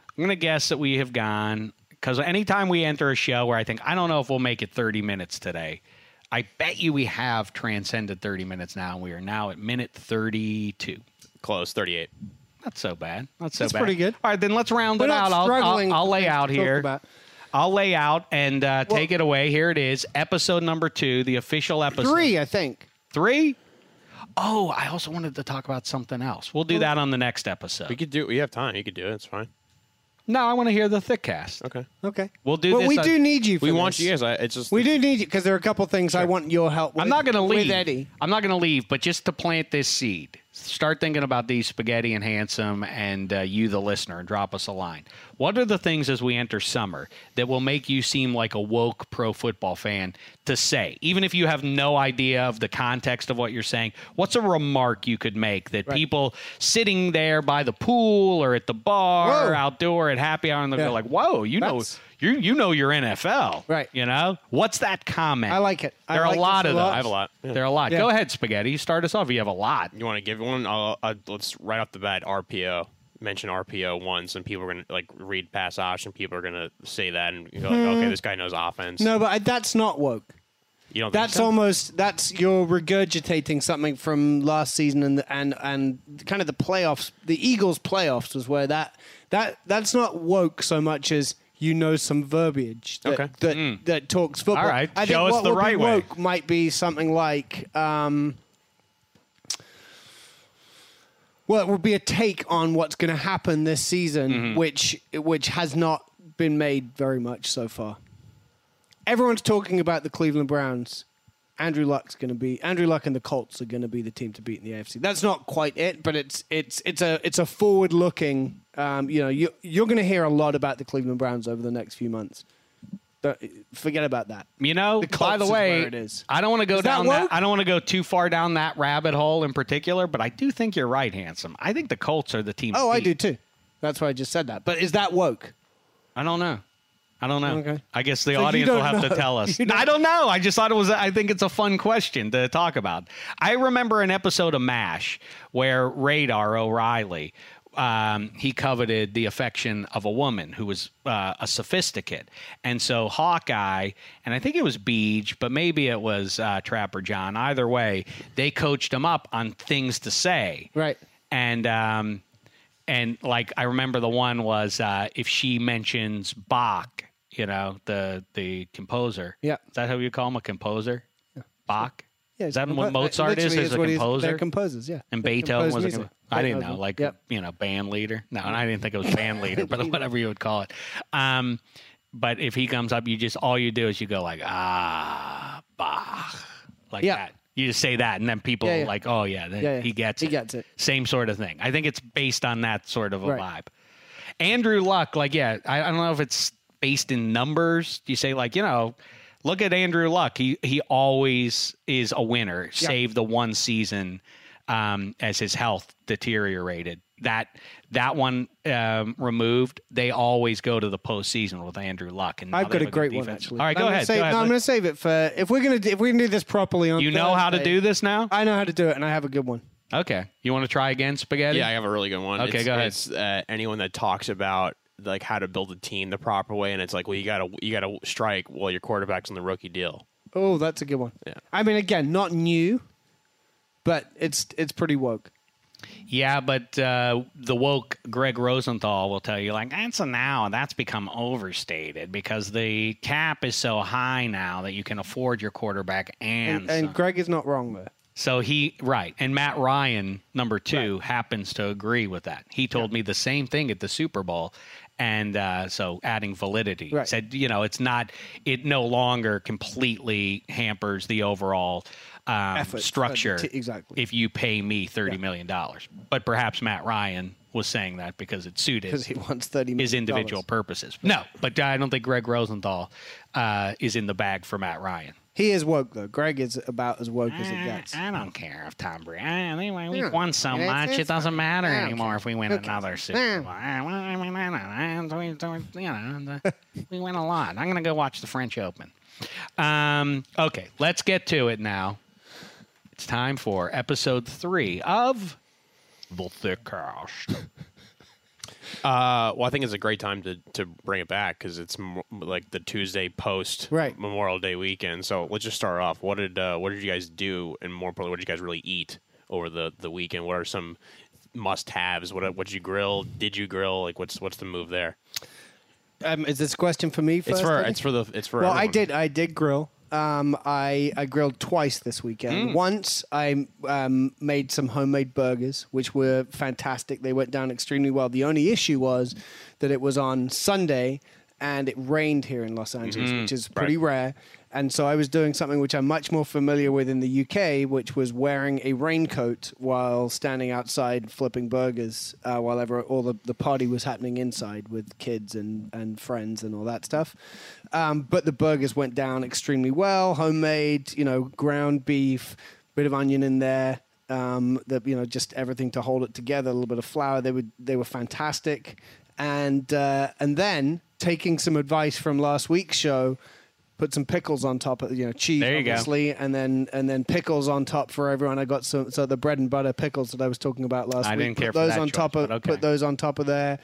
I'm going to guess that we have gone because anytime we enter a show where I think, I don't know if we'll make it 30 minutes today, I bet you we have transcended 30 minutes now, and we are now at minute 32. close thirty eight. Not so bad. Not so That's bad. pretty good. All right, then let's round We're it not out. I'll, struggling I'll, I'll lay things out talk here. about. I'll lay out and uh, take it away. Here it is, episode number two, the official episode. Three, I think. Three? Oh, I also wanted to talk about something else. We'll do that on the next episode. We could do. We have time. You could do it. It's fine. No, I want to hear the thick cast. Okay. Okay. We'll do But this we on- do need you. For We this. want you guys. I, it's just We do need you because there are a couple things I want your help with. I'm not going to leave. with Eddie. I'm not going to leave, but just to plant this seed, start thinking about these spaghetti and handsome, and uh, you, the listener, and drop us a line. What are the things as we enter summer that will make you seem like a woke pro football fan to say, even if you have no idea of the context of what you're saying? What's a remark you could make that people sitting there by the pool or at the bar or outdoor at happy hour, and they'll Yeah. like, "Whoa, you That's- know." You, you know your NFL, Right. You know what's that comment? I like it. I There are like a lot of them. I have a lot. Yeah. There are a lot. Yeah. Go ahead, Spaghetti. You start us off. You have a lot. You want to give one? I'll, i let's right off the bat. RPO. Mention RPO once, and people are gonna like read pass option. People are gonna say that, and you go like, okay, hmm. this guy knows offense. No, but I, that's not woke. you don't. That's so? almost that's you're regurgitating something from last season and and and kind of the playoffs. The Eagles playoffs was where that that that's not woke so much as you know some verbiage that Okay. that, that talks football. All right. I Show think us what the would right be way. woke might be something like. Um, well, it would be a take on what's going to happen this season, Mm-hmm. which which has not been made very much so far. Everyone's talking about the Cleveland Browns. Andrew Luck's going to be Andrew Luck and the Colts are going to be the team to beat in the AFC. That's not quite it, but it's it's it's a it's a forward looking. Um, you know, you you're going to hear a lot about the Cleveland Browns over the next few months. Don't- forget about that. You know, The by the way, where it is. I don't want to go Is that down that, woke? I don't want to go too far down that rabbit hole in particular, but I do think you're right, handsome. I think the Colts are the team. Oh, I do too. That's why I just said that. But is that woke? I don't know. I don't know. Okay. I guess the So audience will have to tell us. Don't- I don't know. I just thought it was. I think it's a fun question to talk about. I remember an episode of Mash where Radar O'Reilly. Um, he coveted the affection of a woman who was uh, a sophisticate, and so Hawkeye, and I think it was Beej, but maybe it was uh, Trapper John. Either way, they coached him up on things to say, Right. and um, and like I remember the one was uh, if she mentions Bach, you know the the composer. Yeah. is that how you call him a composer? Yeah. Bach. Yeah, is that it's what Mozart is? Is a composer? They're yeah. and Beethoven was a music. com- I didn't know, like Yep. you know, band leader. No, and I didn't think it was band leader, but whatever you would call it. Um, but if he comes up, you just all you do is you go like ah Bach, like Yeah. that. You just say that, and then people Yeah, yeah. like, oh yeah, then Yeah, yeah. he gets He it. gets it. Same sort of thing. I think it's based on that sort of a Right. vibe. Andrew Luck, like yeah, I, I don't know if it's based in numbers. You say like you know. Look at Andrew Luck. He he always is a winner. Save the one season um, as his health deteriorated. That that one um, removed. They always go to the postseason with Andrew Luck. And I've got a great good one actually. All right, I'm go gonna ahead. Save, go ahead. No, I'm going to save it for if we're going to if we're going to do this properly on. you know how to do this now? I know how to do it, and I have a good one. Okay. You want to try again, spaghetti? Yeah, I have a really good one. Okay, it's, go ahead. It's uh, anyone that talks about like how to build a team the proper way, and it's like, well, you gotta you gotta strike while your quarterback's on the rookie deal. Oh, that's a good one. Yeah. I mean, again, not new, but it's it's pretty woke. Yeah, but uh, the woke Greg Rosenthal will tell you, like, that's a now, that's become overstated because the cap is so high now that you can afford your quarterback and, And, and. Greg is not wrong there. So he, right. And Matt Ryan, number two, happens to agree with that. He told me the same thing at the Super Bowl. And uh, so adding validity Right. said, you know, it's not, it no longer completely hampers the overall um, Effort, uh, structure. t- exactly. If you pay me $30 million. But perhaps Matt Ryan was saying that because it suited Because he wants thirty his individual purposes. No, but I don't think Greg Rosenthal uh, is in the bag for Matt Ryan. He is woke though. Greg is about as woke as it gets. I don't care if Tom Brady. Anyway, we've won so It's- much; it's it doesn't matter I don't anymore care. if we win Who another Super Bowl. I- well, I mean, I don't know. We- we- You know, the- we win a lot. I'm going to go watch the French Open. Um, okay, let's get to it now. It's time for episode three of the Thick Cast. Uh, well, I think it's a great time to, to bring it back because it's mo- like the Tuesday post Right. Memorial Day weekend. So let's just start off. What did uh, what did you guys do, and more importantly, what did you guys really eat over the, the weekend? What are some must haves? What what did you grill? Did you grill? Like what's what's the move there? Um, is this a question for me? First, It's for it's for the it's for Well, I everyone. did. I did grill. Um, I I grilled twice this weekend. Once I um, made some homemade burgers, which were fantastic. They went down extremely well. The only issue was that it was on Sunday and it rained here in Los Angeles, which is pretty rare. And so I was doing something which I'm much more familiar with in the UK, which was wearing a raincoat while standing outside flipping burgers uh, while ever all the, the party was happening inside with kids and, and friends and all that stuff. Um, but the burgers went down extremely well, homemade, you know, ground beef, bit of onion in there, um, you know, just everything to hold it together, a little bit of flour. They were they were fantastic, and uh, and then taking some advice from last week's show, put some pickles on top of you know cheese you go. obviously, and then and then pickles on top for everyone. I got some so the bread and butter pickles that I was talking about last I week. didn't put care for those that on choice, top of okay. put those on top of there,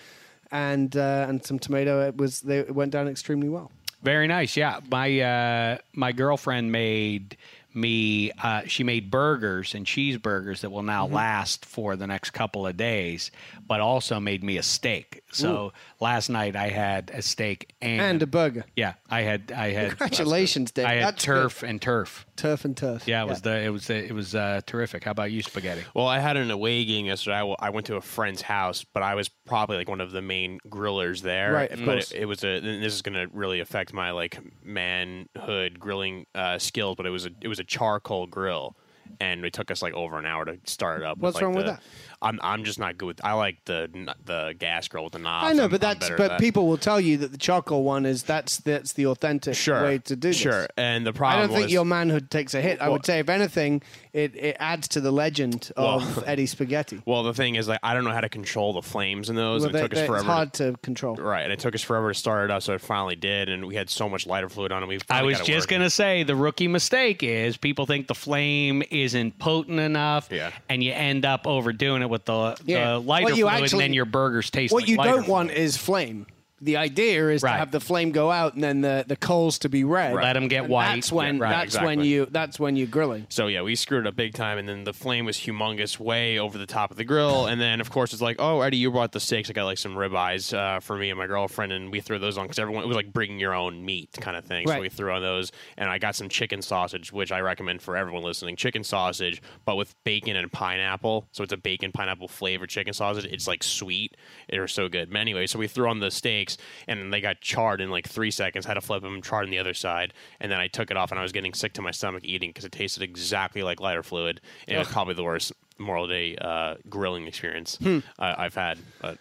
and uh, and some tomato. It was they it went down extremely well. Very nice. Yeah, my uh, my girlfriend made me. Uh, she made burgers and cheeseburgers that will now last for the next couple of days, but also made me a steak. So last night I had a steak and, And a burger. yeah, I had I had Congratulations, Dave. I had That's turf and turf. Turf and turf. Yeah, it was the it was the, it was uh, terrific. How about you, spaghetti? Well, I had an away game yesterday. I, w- I went to a friend's house, but I was probably like one of the main grillers there. Right, of but course. It, it was a. and This is going to really affect my like manhood grilling uh, skills, but it was a it was a charcoal grill, and it took us like over an hour to start it up. What's like, wrong with that? I'm I'm just not good with. I like the the gas grill with the knobs. I know, I'm- but I'm that's better at but that. people will tell you that the charcoal one is that's that's the authentic sure way to do this. Sure, and the problem. I don't think your manhood takes a hit. I would say, if anything, it, it adds to the legend of Well- Eddie Spaghetti. Well, the thing is, like, I don't know how to control the flames in those. Well, and it they- took us forever. it's hard to control. Right, and it took us forever to start it up, so it finally did, and we had so much lighter fluid on it. We I was got it just working. gonna say the rookie mistake is people think the flame isn't potent enough, Yeah. and you end up overdoing it with the, Yeah. the lighter you fluid, actually- and then your burgers taste. What like you lighter don't want is flame. The idea is Right. to have the flame go out and then the, the coals to be red. Let them get And white. That's when Yeah, right, that's when you that's when you're grilling. So yeah, we screwed up big time, and then the flame was humongous, way over the top of the grill. And then of course it's like, oh Eddie, you brought the steaks. I got like some ribeyes uh, for me and my girlfriend, and we threw those on because everyone it was like bringing your own meat kind of thing. So we threw on those, and I got some chicken sausage, which I recommend for everyone listening. Chicken sausage, but with bacon and pineapple. So it's a bacon pineapple flavored chicken sausage. It's like sweet. It was so good. But anyway, so we threw on the steaks, and they got charred in like three seconds. Had to flip them, charred on the other side, and then I took it off, and I was getting sick to my stomach eating because it tasted exactly like lighter fluid. And it was probably the worst Memorial Day uh, grilling experience I, I've had. But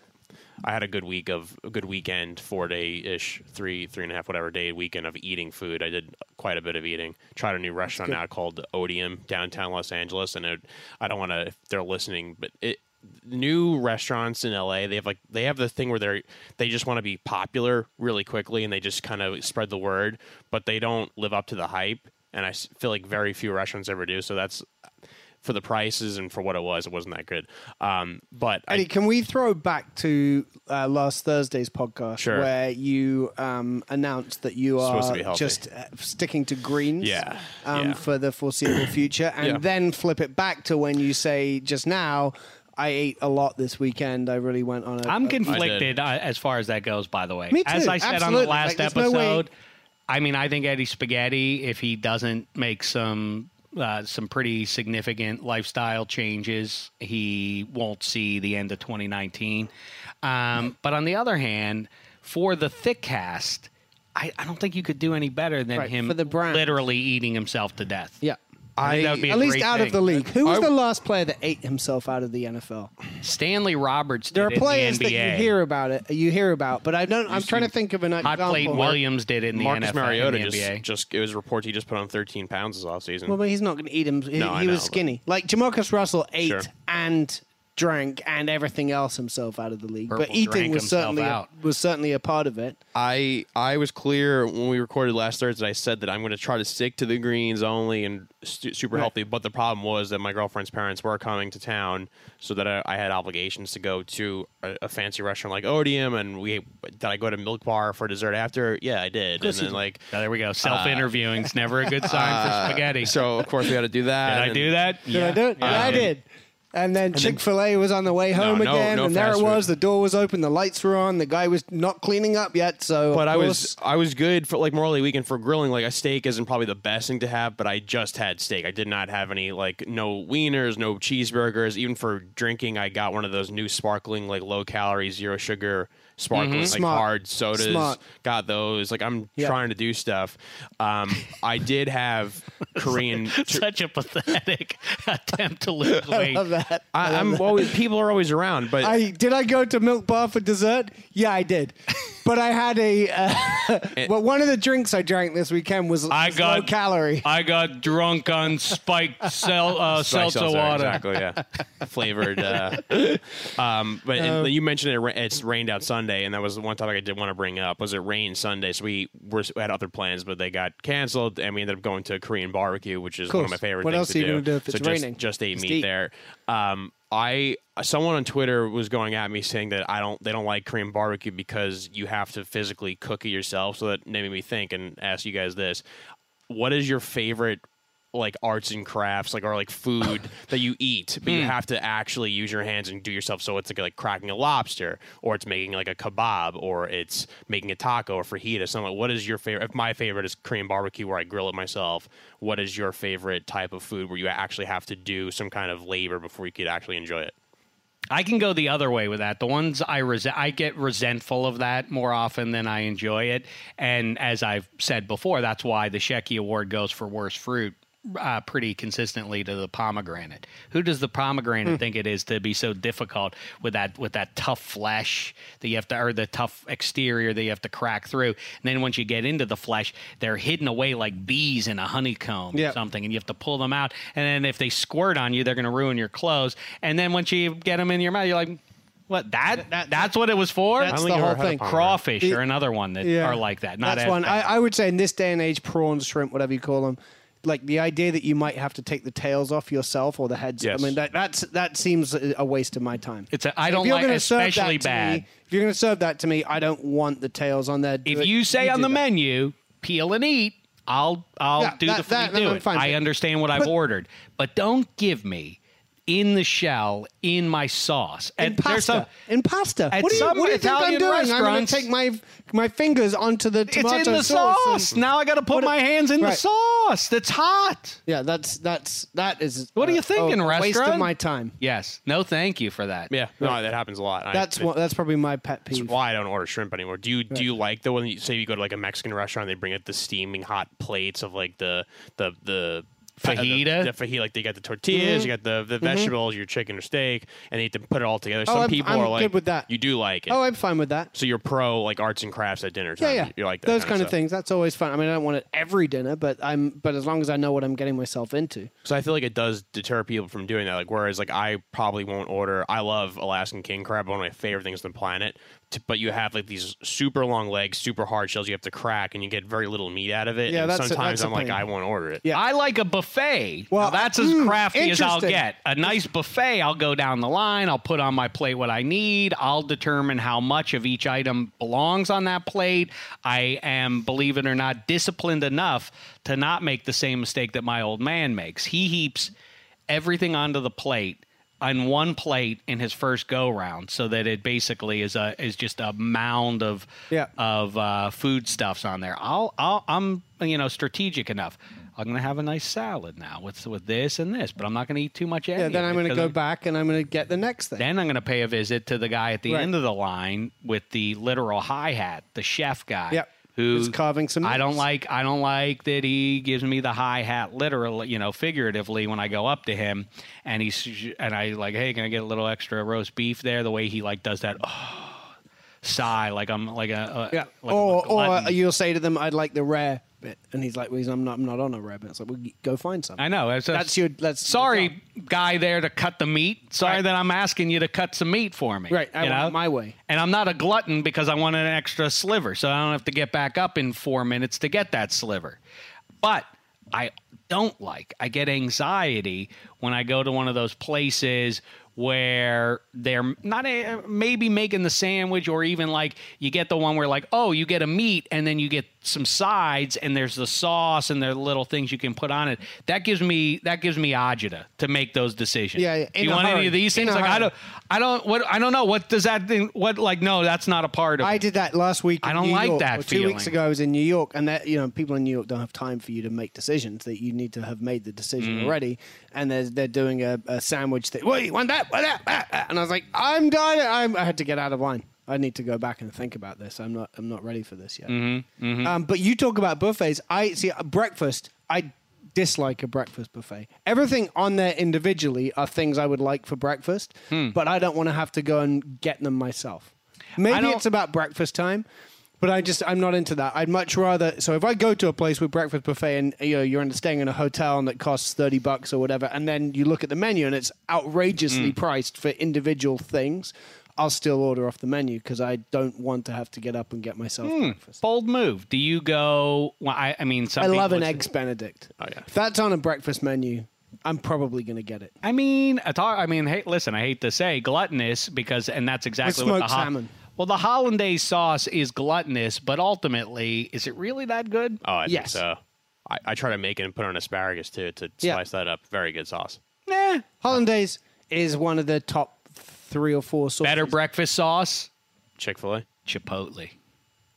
I had a good week of a good weekend, four day ish, three three and a half whatever day weekend of eating food. I did quite a bit of eating. Tried a new restaurant now called Otium downtown Los Angeles, and it, I don't want to if they're listening, but it new restaurants in LA they have like they have the thing where they're they just want to be popular really quickly and they just kind of spread the word, but they don't live up to the hype. And I feel like very few restaurants ever do. So that's for the prices and for what it was, it wasn't that good. Um, but I, can we throw back to uh, last Thursday's podcast Sure. where you um, announced that you are just uh, sticking to greens Yeah, Um, yeah. for the foreseeable future, and Yeah. then flip it back to when you say just now, I ate a lot this weekend. I really went on a. I'm a- conflicted uh, as far as that goes. By the way, Me as too, I said absolutely. on the last Like, there's no way- episode, I mean, I think Eddie Spaghetti, if he doesn't make some uh, some pretty significant lifestyle changes, he won't see the end of 2019. Um, but on the other hand, for the thick cast. I, I don't think you could do any better than Right, him for the brand. literally eating himself to death. yeah. I think that would be a At least great out of the league. Who was I- the last player that ate himself out of the NFL? Stanley Roberts. There are it players in the that you hear about it. You hear about, but I don't. I'm trying to think of an Hot example. Plate Williams did it in the Marcus NFL. Mariota in the just, just it was reports he just put on 13 pounds this offseason. Well, but he's not going to eat him. He, No, he know, was skinny. Like Jamarcus Russell ate Sure. and drank and everything else himself out of the league. Purple but eating drank was himself certainly a, out. was certainly a part of it. I I was clear when we recorded last Thursday. I said that I'm going to try to stick to the greens only and stu- super Right. healthy. But the problem was that my girlfriend's parents were coming to town, so that I, I had obligations to go to a, a fancy restaurant like Otium. And we did I go to Milk Bar for dessert after? Yeah, I did. And then like Oh, there we go. Uh, Self interviewing is never a good sign for uh, spaghetti. so, of course we had to do that. Did I and- do that? Did I do it? Yeah, I um, did. And then Chick Fil A was on the way home no- again, no and there it fast was. The door was open, the lights were on. The guy was not cleaning up yet, so. But of I course- was I was good for like morally weekend for grilling. Like a steak isn't probably the best thing to have, but I just had steak. I did not have any like no wieners, no cheeseburgers. Even for drinking, I got one of those new sparkling like low calorie, zero sugar sparkling like Mm-hmm. Smart. hard sodas. Smart. Got those. Like I'm Yeah. trying to do stuff. Um, I did have Korean. Such a pathetic attempt to lose weight. I love that. I, I'm always people are always around, but I did I go to Milk Bar for dessert? Yeah, I did. But I had a uh, well, one of the drinks I drank this weekend was, I was got low calorie. I got drunk on spiked sel- uh, Spiked seltzer water. exactly. Yeah, flavored. Uh, um, but and you mentioned it. ra- It's rained out Sunday, and that was the one topic I did want to bring up. Was it rained Sunday? So we were we had other plans, but they got canceled, and we ended up going to a Korean barbecue, which is one of Course. my favorite What things else to are you do. gonna do if so it's just, raining? Just ate Just meat eat. there. Um, I someone on Twitter was going at me saying that I don't they don't like Korean barbecue because you have to physically cook it yourself. So that made me think and ask you guys this: What is your favorite like arts and crafts, like or like food that you eat, but Hmm. you have to actually use your hands and do yourself. So it's like like cracking a lobster, or it's making like a kebab, or it's making a taco or fajita. Something. Like, what is your favorite? If my favorite is Korean barbecue, where I grill it myself. What is your favorite type of food where you actually have to do some kind of labor before you could actually enjoy it? I can go the other way with that. The ones I resent, I get resentful of that more often than I enjoy it. And as I've said before, that's why the Shecky Award goes for worst fruit. Uh, pretty consistently to the pomegranate. Who does the pomegranate think it is to be so difficult with that with that tough flesh that you have to, or the tough exterior that you have to crack through? And then once you get into the flesh, they're hidden away like bees in a honeycomb Yep. or something, and you have to pull them out. And then if they squirt on you, they're going to ruin your clothes. And then once you get them in your mouth, you're like, "What? That? that's what it was for?" That's the whole ever had a thing. Crawfish The- or another one that Yeah. are like that. Not That's one. I. I would say in this day and age, prawns, shrimp, whatever you call them, like the idea that you might have to take the tails off yourself or the heads. Yes. I mean, that that's that seems a waste of my time. It's a- I If don't like- gonna serve that especially bad. me- if you're going to serve that to me, I don't want the tails on there. Do if it- you say on the that. menu, peel and eat, I'll I'll Yeah, do that- the that- you do it. I understand what I've ordered, but don't give me in the shell in my sauce. And pasta. a- in pasta. What do you, what do you think I'm doing? I'm going to take my my fingers onto the it's in the sauce. sauce. and- Now I got to put What- my hands in the sauce. That's hot. yeah, that's that's that is. What are you uh, thinking, a Waste restaurant? of my time. Yes. No, thank you for that. Yeah, no, that happens a lot. That's it- what. That's probably my pet That's peeve. why I don't order shrimp anymore. Do you do you like the when you say you go to like a Mexican restaurant, they bring out the steaming hot plates of like the the the Fajita? the, the fajita, like they got the tortillas, mm-hmm. you got the the mm-hmm. vegetables, your chicken or steak, and they have to put it all together. Oh, Some I'm- people I'm are like, good with that. You do like it, Oh, I'm fine with that. so you're pro like arts and crafts at dinner time. Yeah, yeah. You like that those kind, kind of stuff. things. That's always fun. I mean, I don't want it every dinner, but I'm. But as long as I know what I'm getting myself into. So I feel like it does deter people from doing that. Like whereas like I probably won't order. I love Alaskan king crab, one of my favorite things on the planet. T- But you have like these super long legs, super hard shells you have to crack, and you get very little meat out of it. Yeah, and that's sometimes a I'm like. I won't order it. Yeah. I like a buffet. Well, Well, that's as mm, crafty as I'll get. A nice buffet, I'll go down the line. I'll put on my plate what I need. I'll determine how much of each item belongs on that plate. I am, believe it or not, disciplined enough to not make the same mistake that my old man makes. He heaps everything onto the plate on one plate in his first go round so that it basically is a is just a mound of Yeah. of uh, foodstuffs on there. I'll, I'll I'm you know strategic enough. I'm gonna have a nice salad now with with this and this, but I'm not gonna eat too much. Yeah. Then I'm going to go back and I'm going to get the next thing. Then I'm gonna pay a visit to the guy at the Right. end of the line with the literal hi hat, the chef guy. Yep. Who Who's carving some I don't like. I don't like that he gives me the hi hat literally, you know, figuratively when I go up to him, and he's and I like, hey, can I get a little extra roast beef there? The way he like does that. Oh, sigh like I'm like a, a yeah. like or a or you'll say to them, "I'd like the rare bit," and he's like, "Well, I'm not. I'm not on a rabbit. bit." It's like, "Well, go find some." I know. That's, That's your. That's sorry, guy there to cut the meat. Sorry Right. that I'm asking you to cut some meat for me. Right, I you want it my way. And I'm not a glutton because I want an extra sliver, so I don't have to get back up in four minutes to get that sliver. But I don't like. I get anxiety when I go to one of those places where they're not a, maybe making the sandwich or even like you get the one where like oh you get a meat and then you get some sides and there's the sauce and there are little things you can put on it. That gives me that gives me agita to make those decisions. Yeah, yeah, Do you want any of these things? like i don't i don't what i don't know. What does that thing what like no that's not a part of I did that last week. I don't New like York, that Two weeks ago, I was in New York, and that you know, people in New York don't have time for you to make decisions. That you need to have made the decision Mm. already, and they're they're doing a, a sandwich thing. Wait, you want that? Want that? Ah, ah. And I was like, I'm done. I'm, I had to get out of line. I need to go back and think about this. I'm not. I'm not ready for this yet. Mm-hmm, Um, but you talk about buffets. I see uh, breakfast. I dislike a breakfast buffet. Everything on there individually are things I would like for breakfast, but I don't want to have to go and get them myself. Maybe it's about breakfast time, but I just I'm not into that. I'd much rather. So if I go to a place with breakfast buffet and you know you're staying in a hotel and that costs thirty bucks or whatever, and then you look at the menu and it's outrageously mm. priced for individual things. I'll still order off the menu because I don't want to have to get up and get myself hmm. breakfast. bold move do you go well i, I mean I love an eggs Benedict. Oh, yeah. If that's on a breakfast menu, I'm probably going to get it. I mean, I talk, I mean, hey, listen, I hate to say gluttonous because, and that's exactly what the smoked salmon. Well, the hollandaise sauce is gluttonous, but ultimately, is it really that good? Oh, I Yes. think so. I, I try to make it and put on asparagus too to Yeah. slice that up. Very good sauce. Nah. Hollandaise is one of the top three or four sauces. Better breakfast sauce, Chick Fil A. chipotle.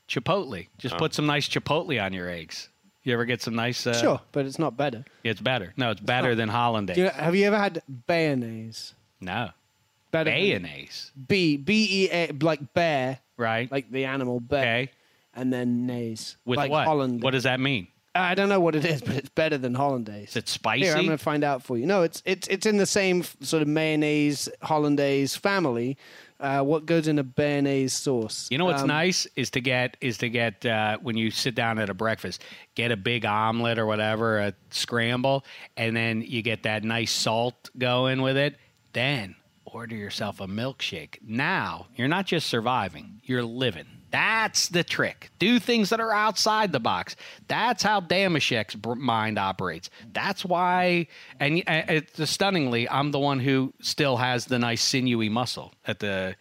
Chipotle. Just put some nice chipotle on your eggs. You ever get some nice? Uh, Sure, but it's not better. It's better. No, it's better than hollandaise. Do you, have you ever had bayonnaise? no. Better Mayonnaise, B B E A like bear, right? like the animal bear, okay. and then naise With like what? Hollandaise. What does that mean? I don't know what it is, but it's better than hollandaise. Is it spicy? Here, I'm going to find out for you. No, it's it's it's in the same f- sort of mayonnaise hollandaise family. Uh, what goes in a bayonnaise sauce? You know what's Um, nice is to get is to get uh, when you sit down at a breakfast, get a big omelet or whatever, a scramble, and then you get that nice salt going with it. Then order yourself a milkshake. Now you're not just surviving; you're living. That's the trick. Do things that are outside the box. That's how Dameshek's mind operates. That's why, and uh, it's stunningly, I'm the one who still has the nice sinewy muscle at the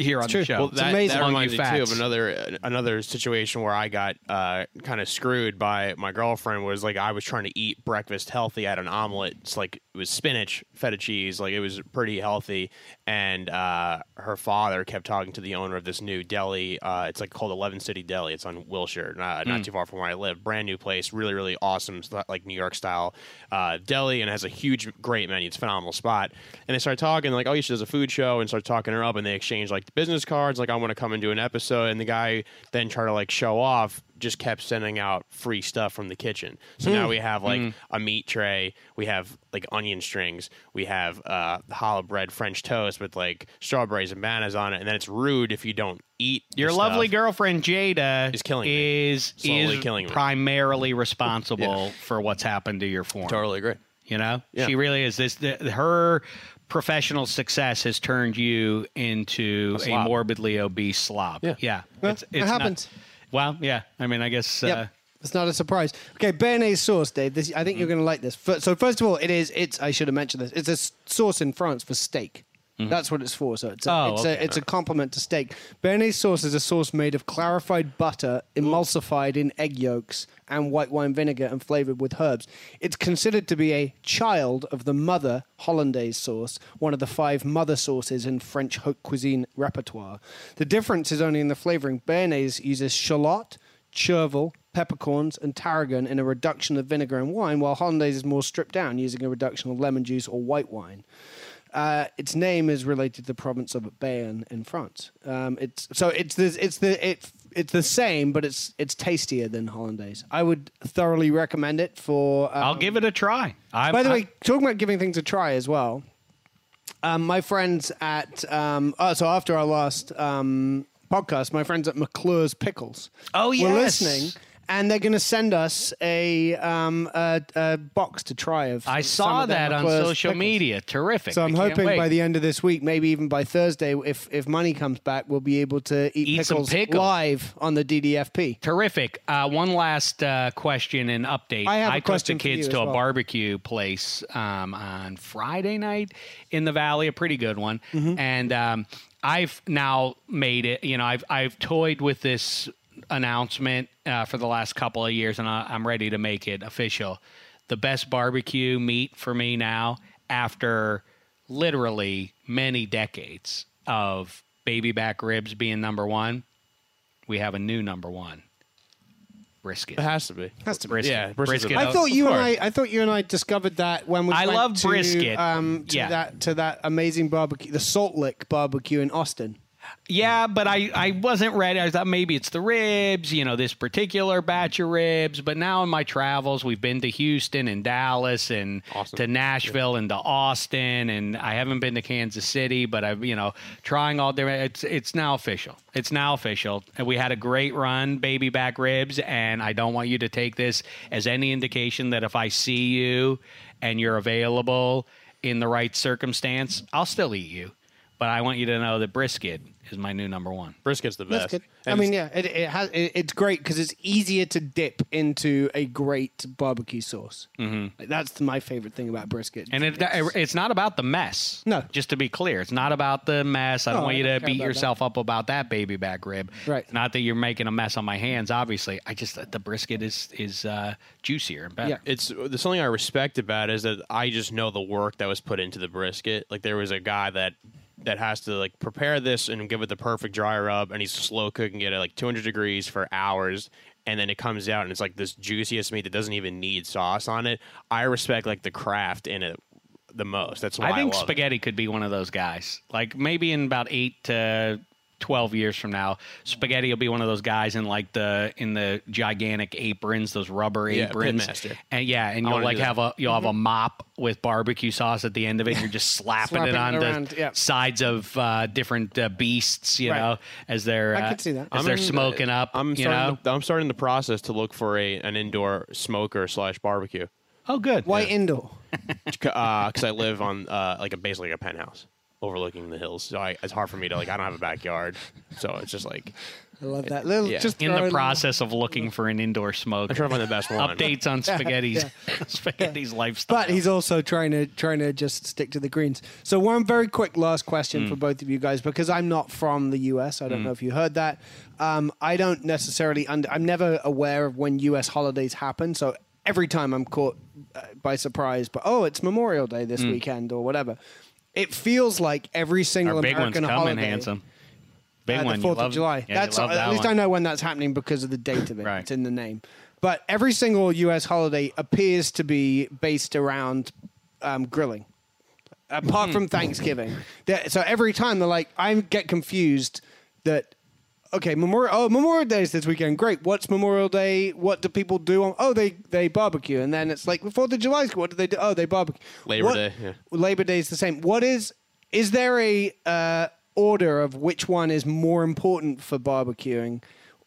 here on true. the show. Well, That, amazing. that Among reminds you me too of another another situation where I got uh, kind of screwed by my girlfriend. Was like I was trying to eat breakfast healthy. I had an omelet. It's like it was spinach, feta cheese. Like it was pretty healthy. And uh, her father kept talking to the owner of this new deli. Uh, it's like called Eleven City Deli. It's on Wilshire, not, Hmm. not too far from where I live. Brand new place, really really awesome, like New York style uh, deli, and has a huge, great menu. It's a phenomenal spot. And they started talking like, oh, she does a food show, and started talking her up, and they exchanged like business cards, like I want to come and do an episode. And the guy then tried to like show off, just kept sending out free stuff from the kitchen. So now we have like a meat tray, we have like onion strings, we have uh, challah bread French toast with like strawberries and bananas on it, and then it's rude if you don't eat Your lovely girlfriend Jada Is killing me. is Slowly is killing me. primarily responsible for what's happened to your form. Totally agree. You know, Yeah. she really is. This the, her professional success has turned you into a, slob. morbidly obese slob. Yeah. yeah. Well, it's, it it's not- happens. well, yeah. I mean, I guess. Uh, Yep. It's not a surprise. Okay, béarnaise sauce, Dave. This, I think you're going to like this. So first of all, it is. It's. I should have mentioned this. It's a sauce in France for steak. Mm-hmm. That's what it's for. So it's a, Oh, it's, okay. a, it's a complement to steak. Béarnaise sauce is a sauce made of clarified butter, emulsified in egg yolks and white wine vinegar, and flavored with herbs. It's considered to be a child of the mother hollandaise sauce, one of the five mother sauces in French haute cuisine repertoire. The difference is only in the flavoring. Béarnaise uses shallot, chervil, peppercorns, and tarragon in a reduction of vinegar and wine, while hollandaise is more stripped down, using a reduction of lemon juice or white wine. Uh, its name is related to the province of Béarn in France. Um, it's so it's the it's the it, it's the same, but it's it's tastier than hollandaise. I would thoroughly recommend it for. Um, I'll give it a try. I, by the I- way, talking about giving things a try as well. Um, my friends at um, oh, so after our last um, podcast, my friends at McClure's Pickles Oh, were yes. listening, and they're going to send us a, um, a, a box to try of. I saw of that on social pickles. media. Terrific. So I'm hoping wait. by the end of this week, maybe even by Thursday, if if money comes back, we'll be able to eat, Eat some pickles, pickles. live on the DDFP. Terrific. Uh, one last uh, question and update. I have took the kids to a well. barbecue place um, on Friday night in the Valley, a pretty good one. Mm-hmm. And um, I've now made it. You know, I've I've toyed with this announcement uh, for the last couple of years, and I, I'm ready to make it official. The best barbecue meat for me now, after literally many decades of baby back ribs being number one, we have a new number one. Brisket. It has to be. Has to be. Brisket. Yeah, brisket's Brisket. a- I Of- thought you and. I, I thought you and I discovered that when we I went love to, brisket. Um, to Yeah. that to that amazing barbecue, the Salt Lick barbecue in Austin. Yeah, but I, I wasn't ready. I thought maybe it's the ribs, you know, this particular batch of ribs. But now in my travels, we've been to Houston and Dallas and Austin. to Nashville and to Austin, and I haven't been to Kansas City. But I've, you know, trying all different. It's it's now official. It's now official. And we had a great run, baby back ribs, and I don't want you to take this as any indication that if I see you and you're available in the right circumstance, I'll still eat you. But I want you to know that brisket is my new number one. Brisket's the best. That's good. I And mean, yeah, it, it has. It, it's great because it's easier to dip into a great barbecue sauce. Mm-hmm. That's my favorite thing about brisket. And it, it's not about the mess. No. Just to be clear, it's not about the mess. I don't No, want I you don't to care beat about yourself up about that baby back rib. Right. Not that you're making a mess on my hands, obviously. I just, the brisket is, is uh, juicier and better. Yeah. it's there's something I respect about it is that I just know the work that was put into the brisket. Like there was a guy that that has to like prepare this and give it the perfect dry rub, and he's slow cooking it at like 200 degrees for hours, and then it comes out and it's like this juiciest meat that doesn't even need sauce on it. I respect like the craft in it the most. That's why I, I think it. spaghetti could be one of those guys. Like maybe in about eight to twelve years from now, spaghetti will be one of those guys in like the in the gigantic aprons, those rubber Yeah, aprons, pitmaster. and yeah, and you'll like have a you'll have a mop with barbecue sauce at the end of it. You're just slapping, Slapping it it on around, the yeah. sides of uh, different uh, beasts, you Right. know, as they're I uh, could see that. as I'm they're in- smoking up. I'm you starting. know, The, I'm starting the process to look for a an indoor smoker slash barbecue. oh good. Why indoor? because I live on uh, like a basically a penthouse overlooking the hills. So I, it's hard for me to like. I don't have a backyard, so it's just like I love that. Little, Yeah. just in the process of looking for an indoor smoke. I'm trying to find the best one. Updates on spaghetti's spaghetti's lifestyle. But he's also trying to trying to just stick to the greens. So one very quick last question Mm. for both of you guys because I'm not from the US. I don't know if you heard that. Um, I don't necessarily. Under, I'm never aware of when US holidays happen. So every time I'm caught uh, by surprise, but oh, it's Memorial Day this weekend or whatever. It feels like every single. Our big one's American coming, holiday. handsome. Big uh, the you Fourth love- of July. Yeah, you That's love at least one. I know when that's happening because of the date of it. Right. It's in the name. But every single U.S. holiday appears to be based around um, grilling, apart Hmm. from Thanksgiving. They're- so every time they're like, I get confused that. Okay, Memorial. Oh, Memorial Day is this weekend. Great. What's Memorial Day? What do people do? On, oh, they they barbecue, and then it's like before the July. What do they do? Oh, they barbecue. Labor What- Day, yeah. Labor Day is the same. What is is there a uh, order of which one is more important for barbecuing,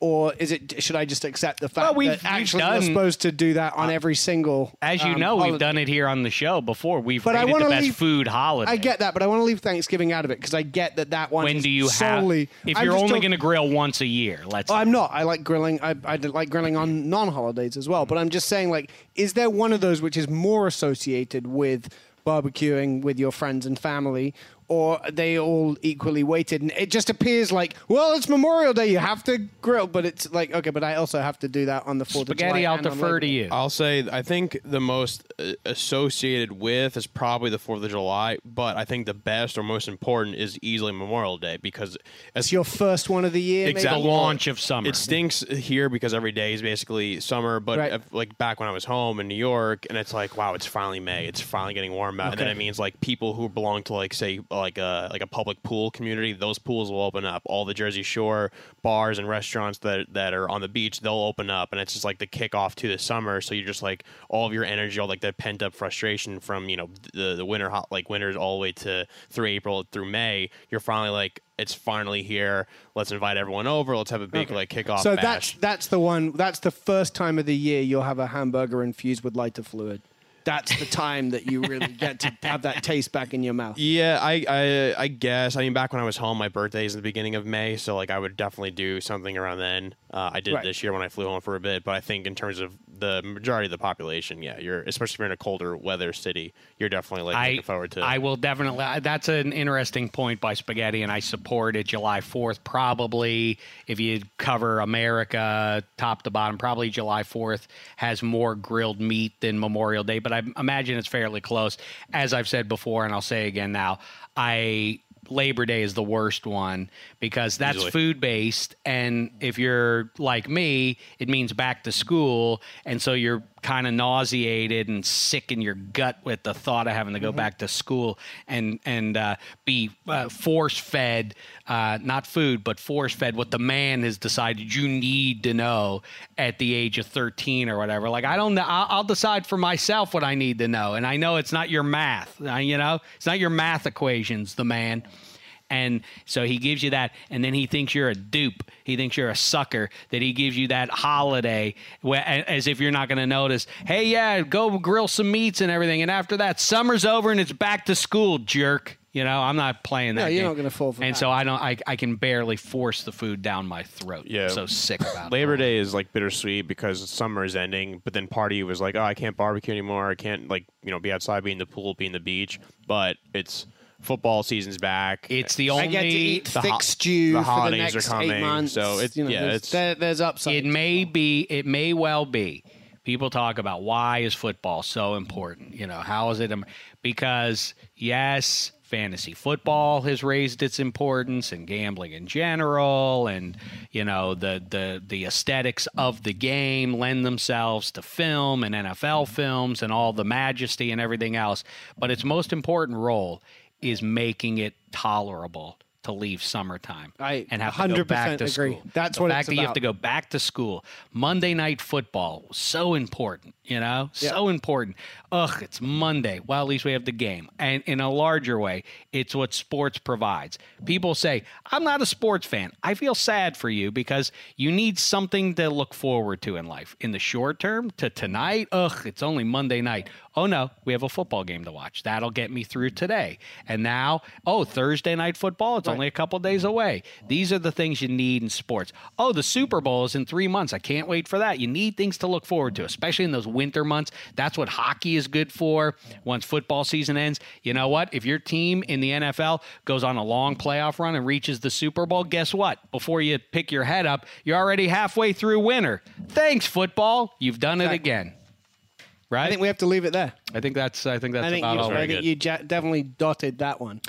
or is it? Should I just accept the fact Well, we've- that actually you're supposed to do that on every single? As you um, know, we've done it here on the show before. We've But I the wanna best leave- food holiday. I get that, but I want to leave Thanksgiving out of it because I get that that one. When do you solely, have? If I'm you're only going to grill once a year, let's. Oh, I'm not. I like grilling. I, I like grilling on non-holidays as well. But I'm just saying, like, is there one of those which is more associated with barbecuing with your friends and family, or are they all equally weighted? And it just appears like, well, it's Memorial Day, you have to grill, but it's like, okay, but I also have to do that on the Fourth of July. spaghetti. I'll and on defer Labor to Day. you. I'll say I think the most uh, associated with is probably the Fourth of July, but I think the best or most important is easily Memorial Day because as It's your first one of the year. maybe? Exactly. The launch of summer. It stinks here because every day is basically summer. But Right. if- like back when I was home in New York, and it's like, wow, it's finally May. It's finally getting warm out, and then it means like people who belong to like say uh, like a like a public pool community, those pools will open up. All the Jersey Shore bars and restaurants that that are on the beach, they'll open up, and it's just like the kickoff to the summer. So you're just like all of your energy, all like that pent up frustration from you know the the winter hot like winters all the way to through April through May. You're finally like it's finally here. Let's invite everyone over. Let's have a big like kickoff. So bash. that's that's the one. That's the first time of the year you'll have a hamburger infused with lighter fluid. That's the time that you really get to have that taste back in your mouth. Yeah, I, I I guess. I mean, back when I was home, my birthday is in the beginning of May, so like I would definitely do something around then. Uh, I did Right. this year when I flew home for a bit, but I think in terms of the majority of the population, yeah, you're especially if you're in a colder weather city, you're definitely like I, looking forward to. I will definitely. That's an interesting point by Spaghetti, and I support it. July Fourth, probably if you cover America top to bottom, probably July Fourth has more grilled meat than Memorial Day, but I imagine it's fairly close. As I've said before, and I'll say again now, I. Labor Day is the worst one because that's food based. And if you're like me, it means back to school. And so you're kind of nauseated and sick in your gut with the thought of having to go back to school and, and uh, be uh, force fed, uh, not food, but force fed what the man has decided you need to know at the age of 13 or whatever. Like, I don't know. I'll, I'll decide for myself what I need to know. And I know it's not your math, uh, you know, it's not your math equations, the man. And so he gives you that, and then he thinks you're a dupe. He thinks you're a sucker. That he gives you that holiday, as if you're not going to notice. Hey, yeah, go grill some meats and everything. And after that, summer's over and it's back to school, jerk. You know, I'm not playing that. No, you're game. not gonna fall for And that. so I don't. I, I can barely force the food down my throat. Yeah. I'm so sick about it. Labor Day is like bittersweet because summer is ending, but then party was like, oh, I can't barbecue anymore. I can't like you know be outside, be in the pool, be in the beach. But it's football season's back. It's the only I only. get to eat the thick ho- stew the for the holidays next are coming, eight months. so it's- you know, yeah, there's, it's- there, there's upside. It may be, it may well be. People talk about why is football so important? You know, how is it? im- Because yes, fantasy football has raised its importance and gambling in general and you know the the the aesthetics of the game lend themselves to film and NFL films and all the majesty and everything else but its most important role is making it tolerable to leave summertime I and have to go back 100% to agree. school. That's the what fact it's that you have to go back to school. Monday night football so important, you know, so important. Ugh, it's Monday. Well, at least we have the game. And in a larger way, it's what sports provides. People say, "I'm not a sports fan." I feel sad for you because you need something to look forward to in life. In the short term, to tonight, ugh, it's only Monday night. Oh no, we have a football game to watch. That'll get me through today. And now, oh, Thursday night football, it's only a couple days away. These are the things you need in sports. Oh, the Super Bowl is in three months. I can't wait for that. You need things to look forward to, especially in those winter months. That's what hockey is good for. Once football season ends, you know what? If your team in the NFL goes on a long playoff run and reaches the Super Bowl, guess what? Before you pick your head up, you're already halfway through winter. Thanks, football. You've done it again. Right? I think we have to leave it there. I think that's I think that's I think about you, all I think you ja- definitely dotted that one.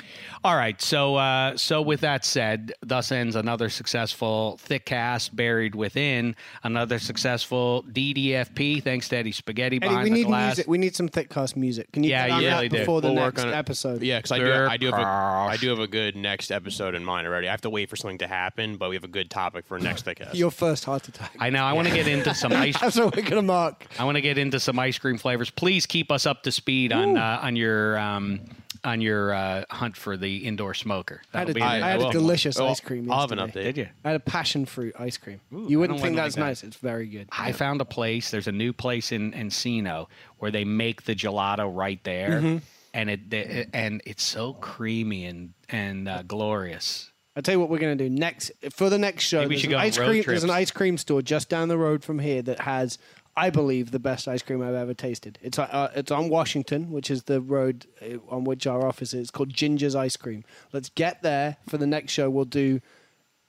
All right. So uh, so with that said, thus ends another successful thick cast buried within another successful DDFP. Thanks to Eddie Spaghetti Eddie, behind we the need glass. music. We need some thick cast music. Can you Yeah, get on you that really do. before the We'll work next on episode? Yeah, because I do, I do have a, I do have a good next episode in mind already. I have to wait for something to happen, but we have a good topic for next thick cast. Your first heart attack. I know. I want to get into some ice. That's what we're gonna mark. I want to get into some ice cream flavors. Please keep us up to speed on uh, on your um, on your uh, hunt for the indoor smoker. I had That'll a, be I an had a delicious Well, ice cream. I'll have an update. Did you? I had a passion fruit ice cream. Ooh, you wouldn't don't think like that's that. nice. It's very good. I found a place. There's a new place in Encino where they make the gelato right there, Mm-hmm. and it, it and it's so creamy and and uh, glorious. I'll tell you what we're going to do next for the next show. Maybe we there's should an go ice road cream. There's an ice cream store just down the road from here that has, I believe, the best ice cream I've ever tasted. It's uh, it's on Washington, which is the road uh, on which our office is. It's called Ginger's Ice Cream. Let's get there for the next show. We'll do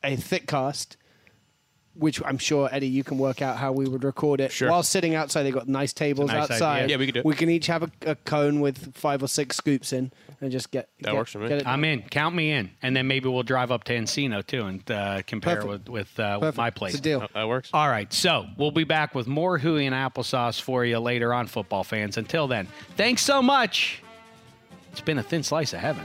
a thick cast. Which I'm sure Eddie, you can work out how we would record it Sure. while sitting outside. They've got nice tables nice idea. outside. Yeah, we could do it. We can each have a, a cone with five or six scoops in, and just get That get- works for me. get it I'm in. Count me in, and then maybe we'll drive up to Encino too and uh, compare Perfect. with with uh, Perfect. my place. It's a deal. Uh, that works. All right, so we'll be back with more hooey and applesauce for you later on, football fans. Until then, thanks so much. It's been a thin slice of heaven.